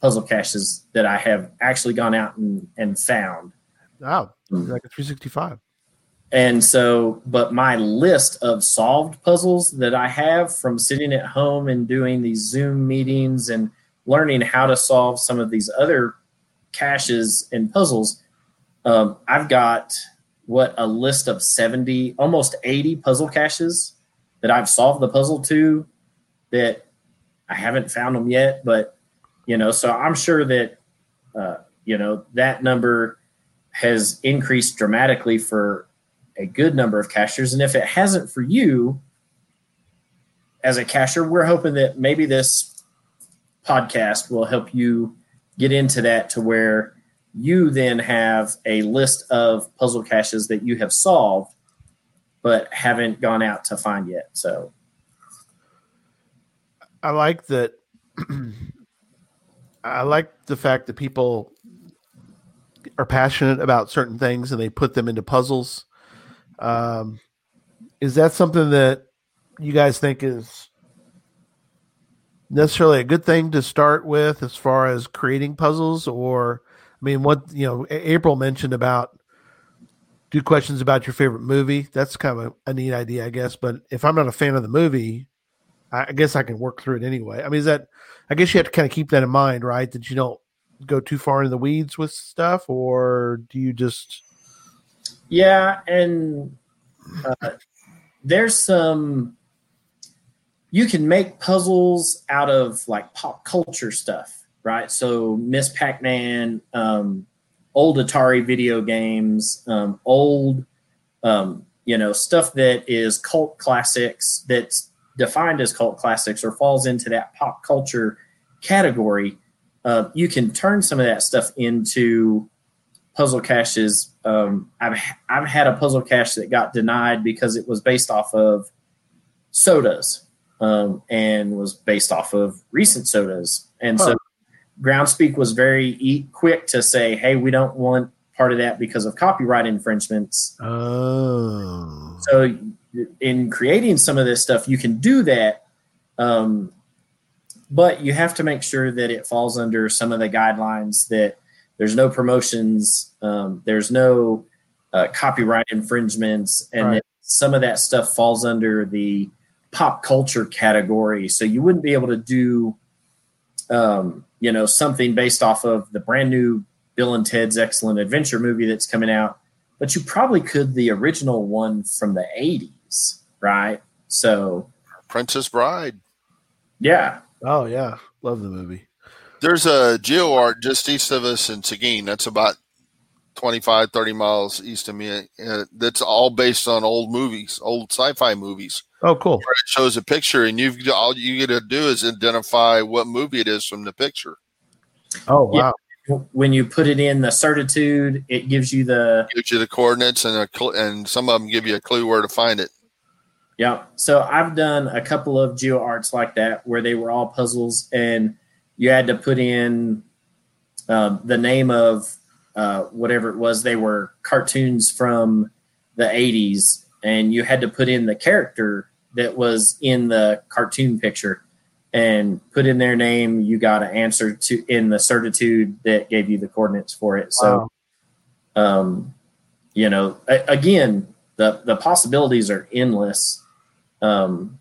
puzzle caches that I have actually gone out and, and found. Wow, Hmm. like a 365. And so, but my list of solved puzzles that I have from sitting at home and doing these Zoom meetings and learning how to solve some of these other caches and puzzles, um, I've got what a list of 70, almost 80 puzzle caches that I've solved the puzzle to that I haven't found them yet. But, you know, so I'm sure that, uh, you know, that number has increased dramatically for a good number of cachers. And if it hasn't for you as a cashier we're hoping that maybe this podcast will help you get into that to where you then have a list of puzzle caches that you have solved but haven't gone out to find yet. So I like that. I like the fact that people are passionate about certain things and they put them into puzzles. Um, is that something that you guys think is necessarily a good thing to start with as far as creating puzzles? Or, I mean, what, you know, April mentioned about do questions about your favorite movie. That's kind of a, a neat idea, I guess. But if I'm not a fan of the movie, I I guess I can work through it anyway. I mean, is that? I guess you have to kind of keep that in mind, right? That you don't go too far in the weeds with stuff, or do you just? Yeah, and uh, there's some. You can make puzzles out of like pop culture stuff, right? So Miss Pac-Man, um, old Atari video games, um, old, um, you know, stuff that is cult classics that's defined as cult classics or falls into that pop culture category. Uh, you can turn some of that stuff into puzzle caches. Um, I've I've had a puzzle cache that got denied because it was based off of sodas um, and was based off of recent sodas, and so Huh. Groundspeak was very e- quick to say, "Hey, we don't want part of that because of copyright infringements." Oh, So, in creating some of this stuff, you can do that, um, but you have to make sure that it falls under some of the guidelines that there's no promotions, um, there's no uh, copyright infringements, and Right. that some of that stuff falls under the pop culture category. So you wouldn't be able to do, um, you know, something based off of the brand new Bill and Ted's Excellent Adventure movie that's coming out but you probably could the original one from the 80s, right? So, Princess Bride. yeah. oh yeah, love the movie. There's a GeoArt just east of us in Seguin. That's about 25, 30 miles east of me. Uh, that's all based on old movies, old sci-fi movies. Oh, cool. Where it shows a picture, and you've all you get to do is identify what movie it is from the picture. Oh Yeah. wow. When you put it in the certitude, it gives you the Gives you the coordinates, and a cl- and some of them give you a clue where to find it. Yeah. So I've done a couple of geo arts like that where they were all puzzles, and you had to put in um, the name of uh, whatever it was. They were cartoons from the 80s, and you had to put in the character that was in the cartoon picture and put in their name. You got an answer to in the certitude that gave you the coordinates for it. So, Wow. um, you know, a- again, the the possibilities are endless. Um,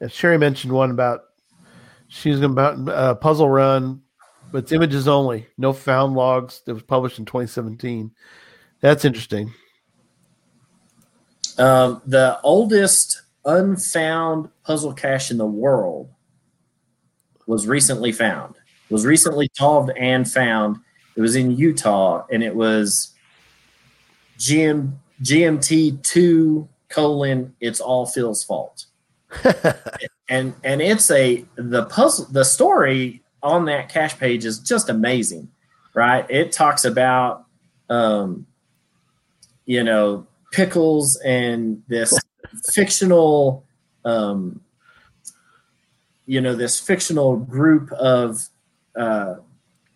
Yeah, Sherry mentioned one about she's about uh, puzzle run but it's images only. No found logs. That was published in 2017. That's interesting. Um, the oldest unfound puzzle cache in the world was recently found. Was recently solved and found. It was in Utah, and it was GM GMT two colon. It's all Phil's fault. and and it's a the puzzle the story on that cache page is just amazing, right? It talks about um, you know pickles and this fictional um, you know this fictional group of uh,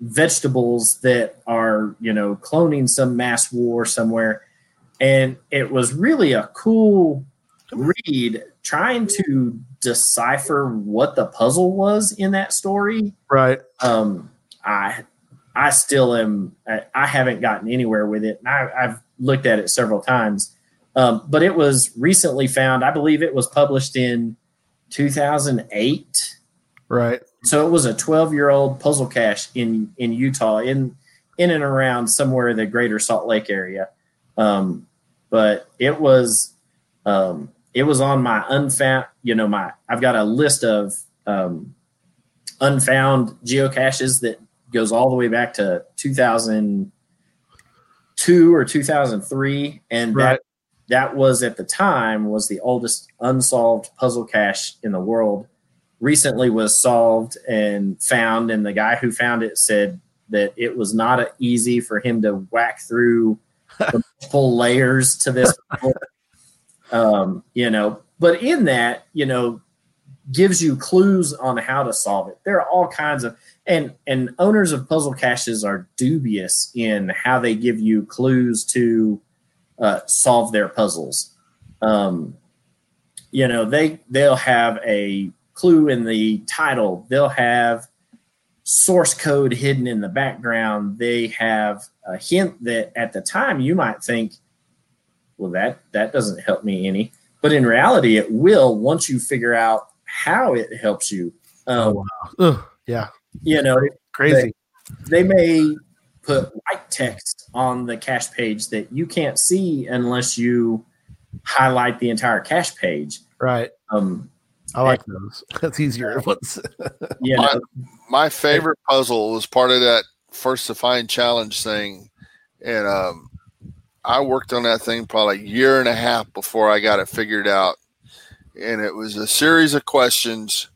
vegetables that are you know cloning some mass war somewhere and it was really a cool read trying to decipher what the puzzle was in that story. Right. um i i still am i, I haven't gotten anywhere with it. And I, i've looked at it several times. Um, but it was recently found i believe it was published in 2008 Right. so it was a 12 year old puzzle cache in in utah in in and around somewhere in the greater salt lake area um, but it was um, it was on my unfound you know my i've got a list of um, unfound geocaches that goes all the way back to 2002 or 2003 and Right. that that was at the time was the oldest unsolved puzzle cache in the world recently was solved and found and the guy who found it said that it was not easy for him to whack through multiple layers to this. Um, you know but in that you know gives you clues on how to solve it. There are all kinds of and and owners of puzzle caches are dubious in how they give you clues to uh, solve their puzzles. Um, you know they they'll have a clue in the title. They'll have source code hidden in the background. They have a hint that at the time you might think well that that doesn't help me any but in reality it will once you figure out how it helps you um, Oh, wow. Ugh, yeah. you know Crazy. they may put white text on the cache page that you can't see unless you highlight the entire cache page Right. um, I like those. That's easier ones. you know, My favorite puzzle was part of that first to find challenge thing, and um, I worked on that thing probably a year and a half before I got it figured out. And it was a series of questions,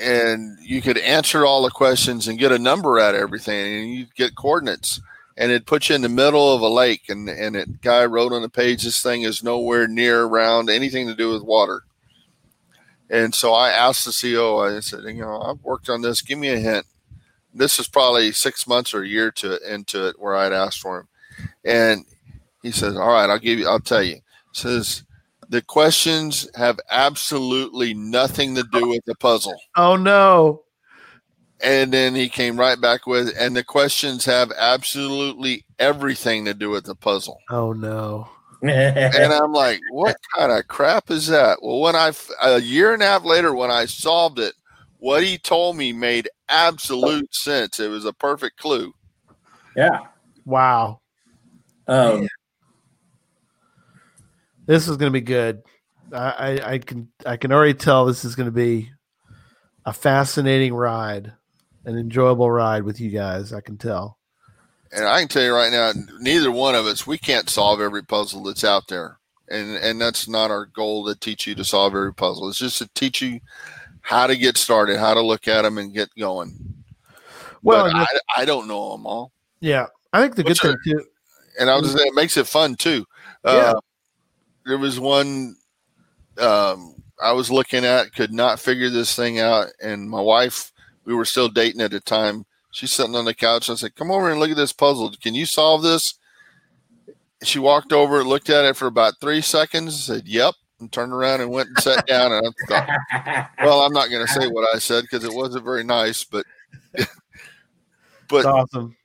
and you could answer all the questions and get a number out of everything, and you get coordinates. And it put you in the middle of a lake, and and it guy wrote on the page, "This thing is nowhere near around anything to do with water." And so I asked the CEO, I said, you know, I've worked on this. Give me a hint. This is probably six months or a year to it, into it where I'd asked for him. And he says, all right, I'll give you, I'll tell you. Says, the questions have absolutely nothing to do with the puzzle. oh no. And then he came right back with, and the questions have absolutely everything to do with the puzzle. Oh no. And I'm like, what kind of crap is that? Well, when I, a year and a half later, when I solved it, what he told me made absolute sense. It was a perfect clue. yeah Wow. um, This is going to be good. I, I, I can I can already tell this is going to be a fascinating ride, an enjoyable ride with you guys. I can tell. And I can tell you right now, neither one of us, we can't solve every puzzle that's out there. And, and that's not our goal to teach you to solve every puzzle. It's just to teach you how to get started, how to look at them and get going. Well, I, I don't know them all. yeah, I think the good thing too. and I was it makes it fun too. Uh, There was one um, I was looking at, could not figure this thing out, and my wife, we were still dating at the time. She's sitting on the couch. I said, "Come over and look at this puzzle. Can you solve this?" She walked over, looked at it for about three seconds, said, "Yep," and turned around and went and sat down. And I thought, well, I'm not going to say what I said because it wasn't very nice, but but It's awesome.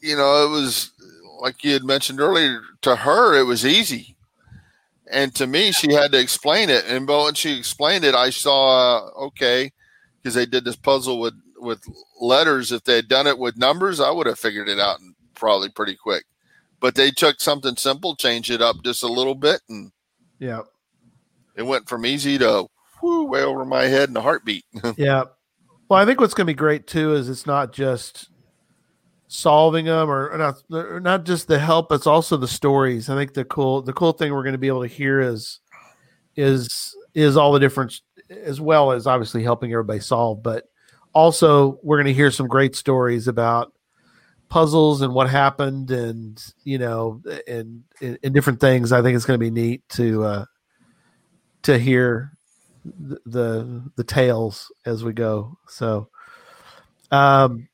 you know, it was like you had mentioned earlier. To her, it was easy, and to me, she had to explain it. And but when she explained it, I saw uh, okay because they did this puzzle with with letters. If they had done it with numbers, I would have figured it out probably pretty quick. But they took something simple, changed it up just a little bit, and Yeah. It went from easy to whew, way over my head in a heartbeat. Yeah. Well, I think what's going to be great too is it's not just solving them or, not or not just the help, it's also the stories. I think the cool the cool thing we're going to be able to hear is is is all the different as well as obviously helping everybody solve, but also we're going to hear some great stories about puzzles and what happened and you know and and, and different things. I think it's going to be neat to uh to hear the the, the tales as we go. So, um,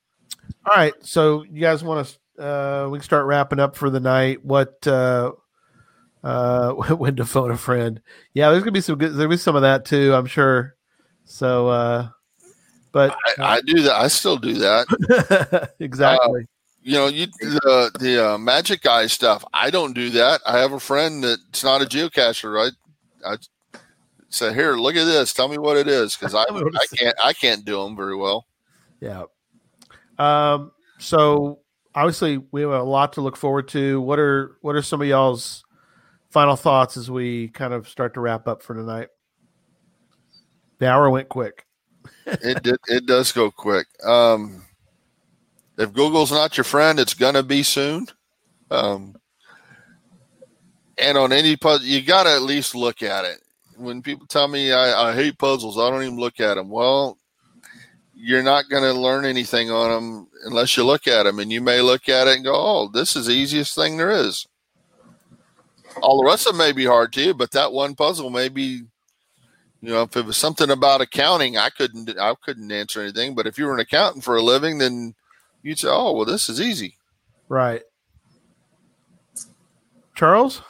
all right. So you guys want to uh, we can start wrapping up for the night. What uh, uh, when to phone a friend? Yeah, there's gonna be some good. There'll be some of that too. I'm sure. So, uh, but I, I do that. I still do that. exactly. You know, you the the uh, magic eye stuff. I don't do that. I have a friend that's not a geocacher. I I say, here, look at this. Tell me what it is, because I I can't I can't do them very well. Yeah. Um. So obviously we have a lot to look forward to. What are what are some of y'all's final thoughts as we kind of start to wrap up for tonight? The hour went quick. it did, it does go quick. Um, if Google's not your friend, it's gonna be soon. Um, and on any puzzle, you got to at least look at it. When people tell me I, I hate puzzles, I don't even look at them. Well, you're not going to learn anything on them unless you look at them, and you may look at it and go, "Oh, this is the easiest thing there is." All the rest of them may be hard to you, but that one puzzle may be you know, if it was something about accounting, I couldn't I couldn't answer anything. But if you were an accountant for a living, then you'd say, "Oh, well, this is easy." Right. Charles?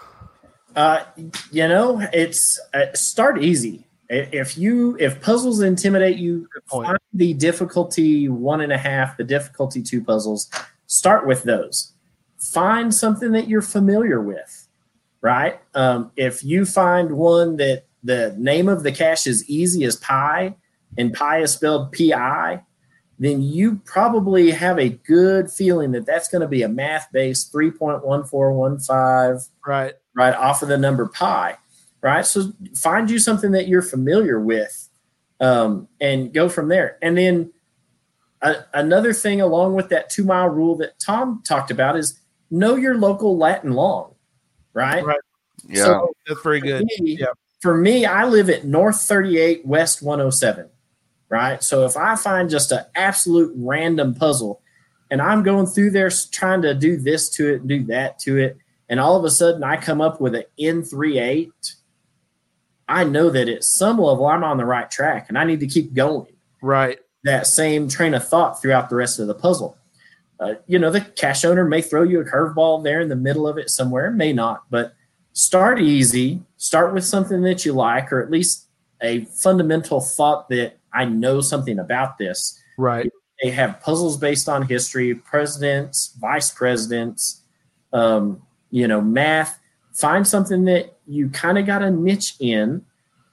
Uh, you know, it's uh, start easy. If you if puzzles intimidate you, find the difficulty one and a half, the difficulty two puzzles. Start with those. Find something that you're familiar with, right? Um, if you find one that the name of the cache is easy as pie, and pie is spelled P-I, then you probably have a good feeling that that's going to be a math-based 3.1415 Right. Right off of the number pi right so find you something that you're familiar with um, and go from there and then a, another thing along with that two mile rule that tom talked about is know your local latin long right, Right. Yeah, So That's very for good. me, Yep. for me i live at north 38 west 107 right so if i find just an absolute random puzzle and i'm going through there trying to do this to it do that to it and all of a sudden i come up with an n38 i know that at some level i'm on the right track and i need to keep going Right. that same train of thought throughout the rest of the puzzle. Uh, you know, the cache owner may throw you a curveball there in the middle of it somewhere, may not, but start easy. Start with something that you like, or at least a fundamental thought that I know something about this. Right. They have puzzles based on history, presidents, vice presidents, um, you know, math. Find something that you kind of got a niche in,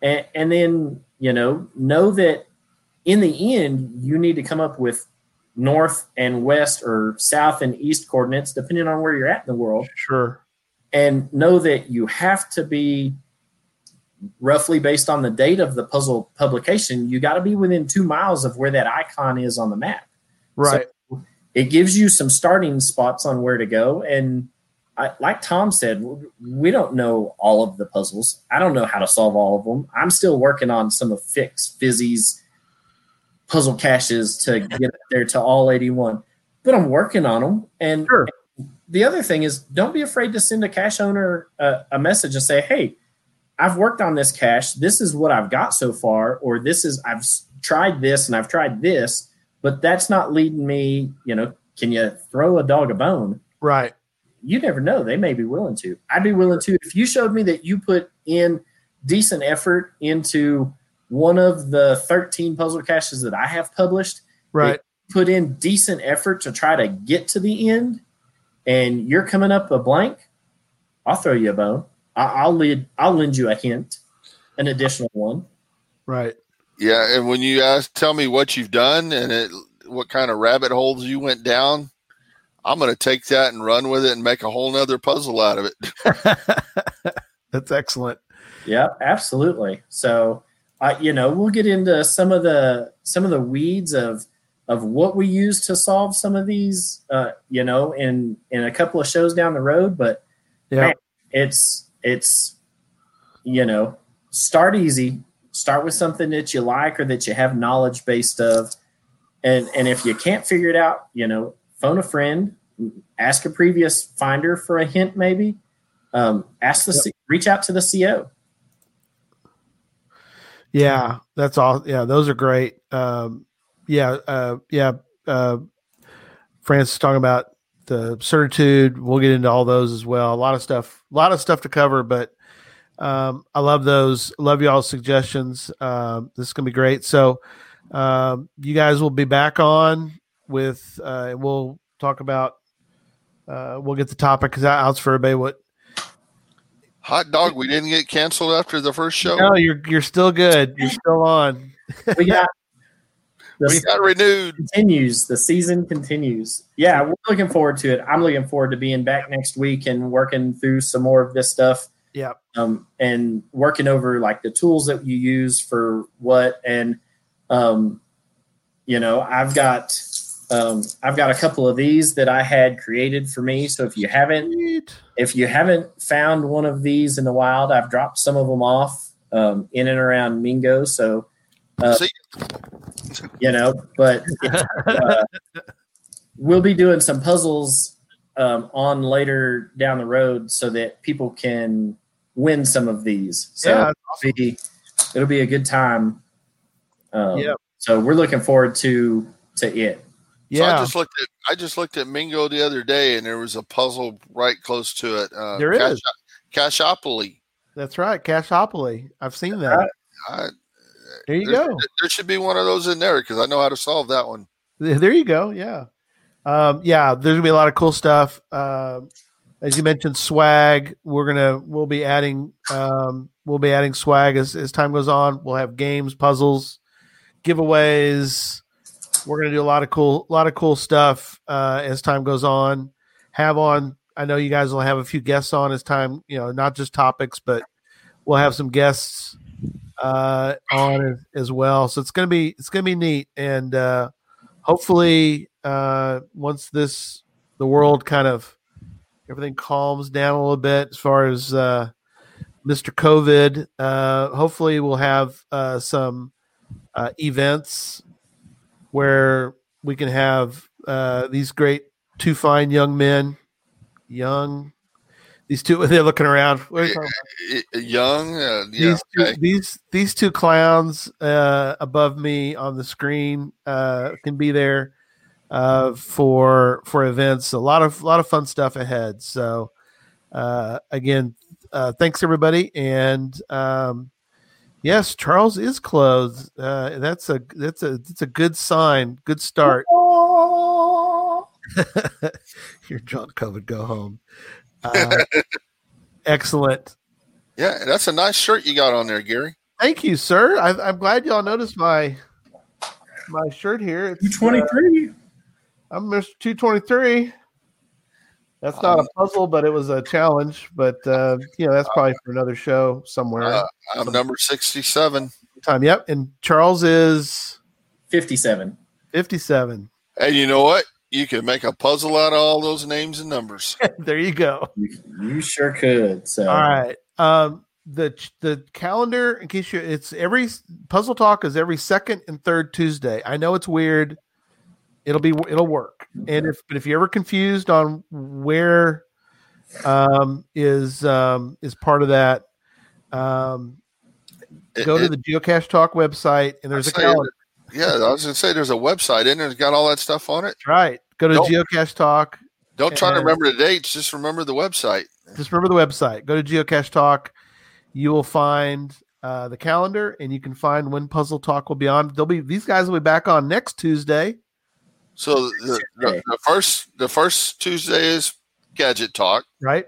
and, and then you know know that in the end you need to come up with north and west or south and east coordinates depending on where you're at in the world Sure. and know that you have to be roughly based on the date of the puzzle publication you got to be within two miles of where that icon is on the map Right. it gives you some starting spots on where to go and I, like tom said we don't know all of the puzzles. I don't know how to solve all of them. I'm still working on some of fix fizzy's puzzle caches to get there to all 81 but i'm working on them and Sure. the other thing is don't be afraid to send a cache owner a, a message and say hey i've worked on this cache. This is what i've got so far or this is i've tried this and i've tried this but that's not leading me you know can you throw a dog a bone? Right. You never know they may be willing to i'd be willing to if you showed me that you put in decent effort into one of the 13 puzzle caches that i have published Right. put in decent effort to try to get to the end and you're coming up a blank i'll throw you a bone I- i'll lead i'll lend you a hint an additional one Right. yeah. And when you ask, tell me what you've done, and it what kind of rabbit holes you went down, I'm going to take that and run with it and make a whole nother puzzle out of it. That's excellent. Yeah, absolutely. So, uh, you know, we'll get into some of the some of the weeds of of what we use to solve some of these, uh, you know, in in a couple of shows down the road. But Yeah. man, it's it's you know, start easy. Start with something that you like or that you have knowledge based of, and and if you can't figure it out, you know, phone a friend, ask a previous finder for a hint, maybe. Um, ask the C reach out to the CO. Yeah, that's all. Yeah, those are great. Um, yeah, uh, yeah. Uh, Francis talking about the certitude. We'll get into all those as well. A lot of stuff, a lot of stuff to cover, but um, I love those. Love y'all's suggestions. Um, this is gonna be great. So, um, you guys will be back on with. Uh, we'll talk about. Uh, we'll get the topic because out for everybody. What Hot dog, we didn't get canceled after the first show. No, you're you're still good. You're still on. We got the we got renewed. continues. The season continues. Yeah, we're looking forward to it. I'm looking forward to being back next week and working through some more of this stuff. Yeah. Um, and working over like the tools that you use for what and um, you know, I've got um, I've got a couple of these that I had created for me. So if you haven't Sweet. if you haven't found one of these in the wild, I've dropped some of them off um, in and around Mingo. So Uh, See, you know, but uh, we'll be doing some puzzles um, on later down the road so that people can win some of these. So Yeah, it'll, be, it'll be a good time. Um, Yeah. So we're looking forward to to it. So I just looked at I just looked at Mingo the other day, and there was a puzzle right close to it. Uh, There is. Cash- Cashopoly. that's right. Cashopoly. I've seen that. Right. I, There you there, go. There should be one of those in there because I know how to solve that one. There you go. Yeah. Um, yeah, there's gonna be a lot of cool stuff. Um, as you mentioned, swag. We're gonna we'll be adding um, we'll be adding swag as, as time goes on. We'll have games, puzzles, giveaways. We're gonna do a lot of cool a lot of cool stuff uh, as time goes on. Have on. I know you guys will have a few guests on as time. You know, not just topics, but we'll have some guests uh, on as, well. So it's gonna be it's gonna be neat and. Uh, hopefully uh, once this the world kind of everything calms down a little bit as far as uh, mr covid uh, hopefully we'll have uh, some uh, events where we can have uh, these great two fine young men young these two they're looking around What are you talking about? Young, uh, yeah, these two, okay. these these two clowns uh, above me on the screen uh, can be there uh, for for events. A lot of a lot of fun stuff ahead. So uh, again, uh, thanks everybody, and um, yes, Charles is clothed. Uh, that's a that's a that's a good sign. Good start. You're John COVID. Go home. Uh, excellent. yeah, that's a nice shirt you got on there, Gary. Thank you, sir. I, I'm glad y'all noticed my my shirt here. It's, Twenty uh. I'm Mr. 223. That's not Um, a puzzle, but it was a challenge. But uh, you know, that's probably for another show somewhere. Uh, I'm number sixty-seven. Time. Yep. And Charles is 57. 57. And you know what? You can make a puzzle out of all those names and numbers. there you go. You, you sure could. So All right. Um, the the calendar, in case you, it's every puzzle talk is every second and third Tuesday. I know it's weird. It'll be it'll work. And if but if you're ever confused on where um is um is part of that, um go It- to the Geocache Talk website and there's a I'd say calendar. Yeah, I was gonna say there's a website in there. It's got all that stuff on it. That's right. Go to Nope. Geocache Talk. Don't try to remember the dates. Just remember the website. just remember the website. Go to Geocache Talk. You will find uh, the calendar, and you can find when Puzzle Talk will be on. They'll be these guys will be back on next Tuesday. So the, the, the first the first Tuesday is Gadget Talk. Right?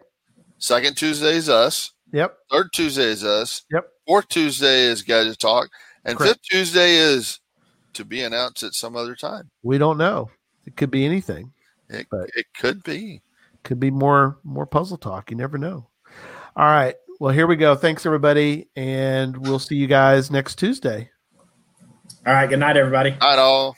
Second Tuesday is us. Yep. Third Tuesday is us. Yep. Fourth Tuesday is Gadget Talk, and Correct. fifth Tuesday is to be announced at some other time. We don't know. It could be anything. It, it could be. Could be more more puzzle talk. You never know. All right. Well, here we go. Thanks everybody, and we'll see you guys next Tuesday. All right. Good night, everybody. Not all.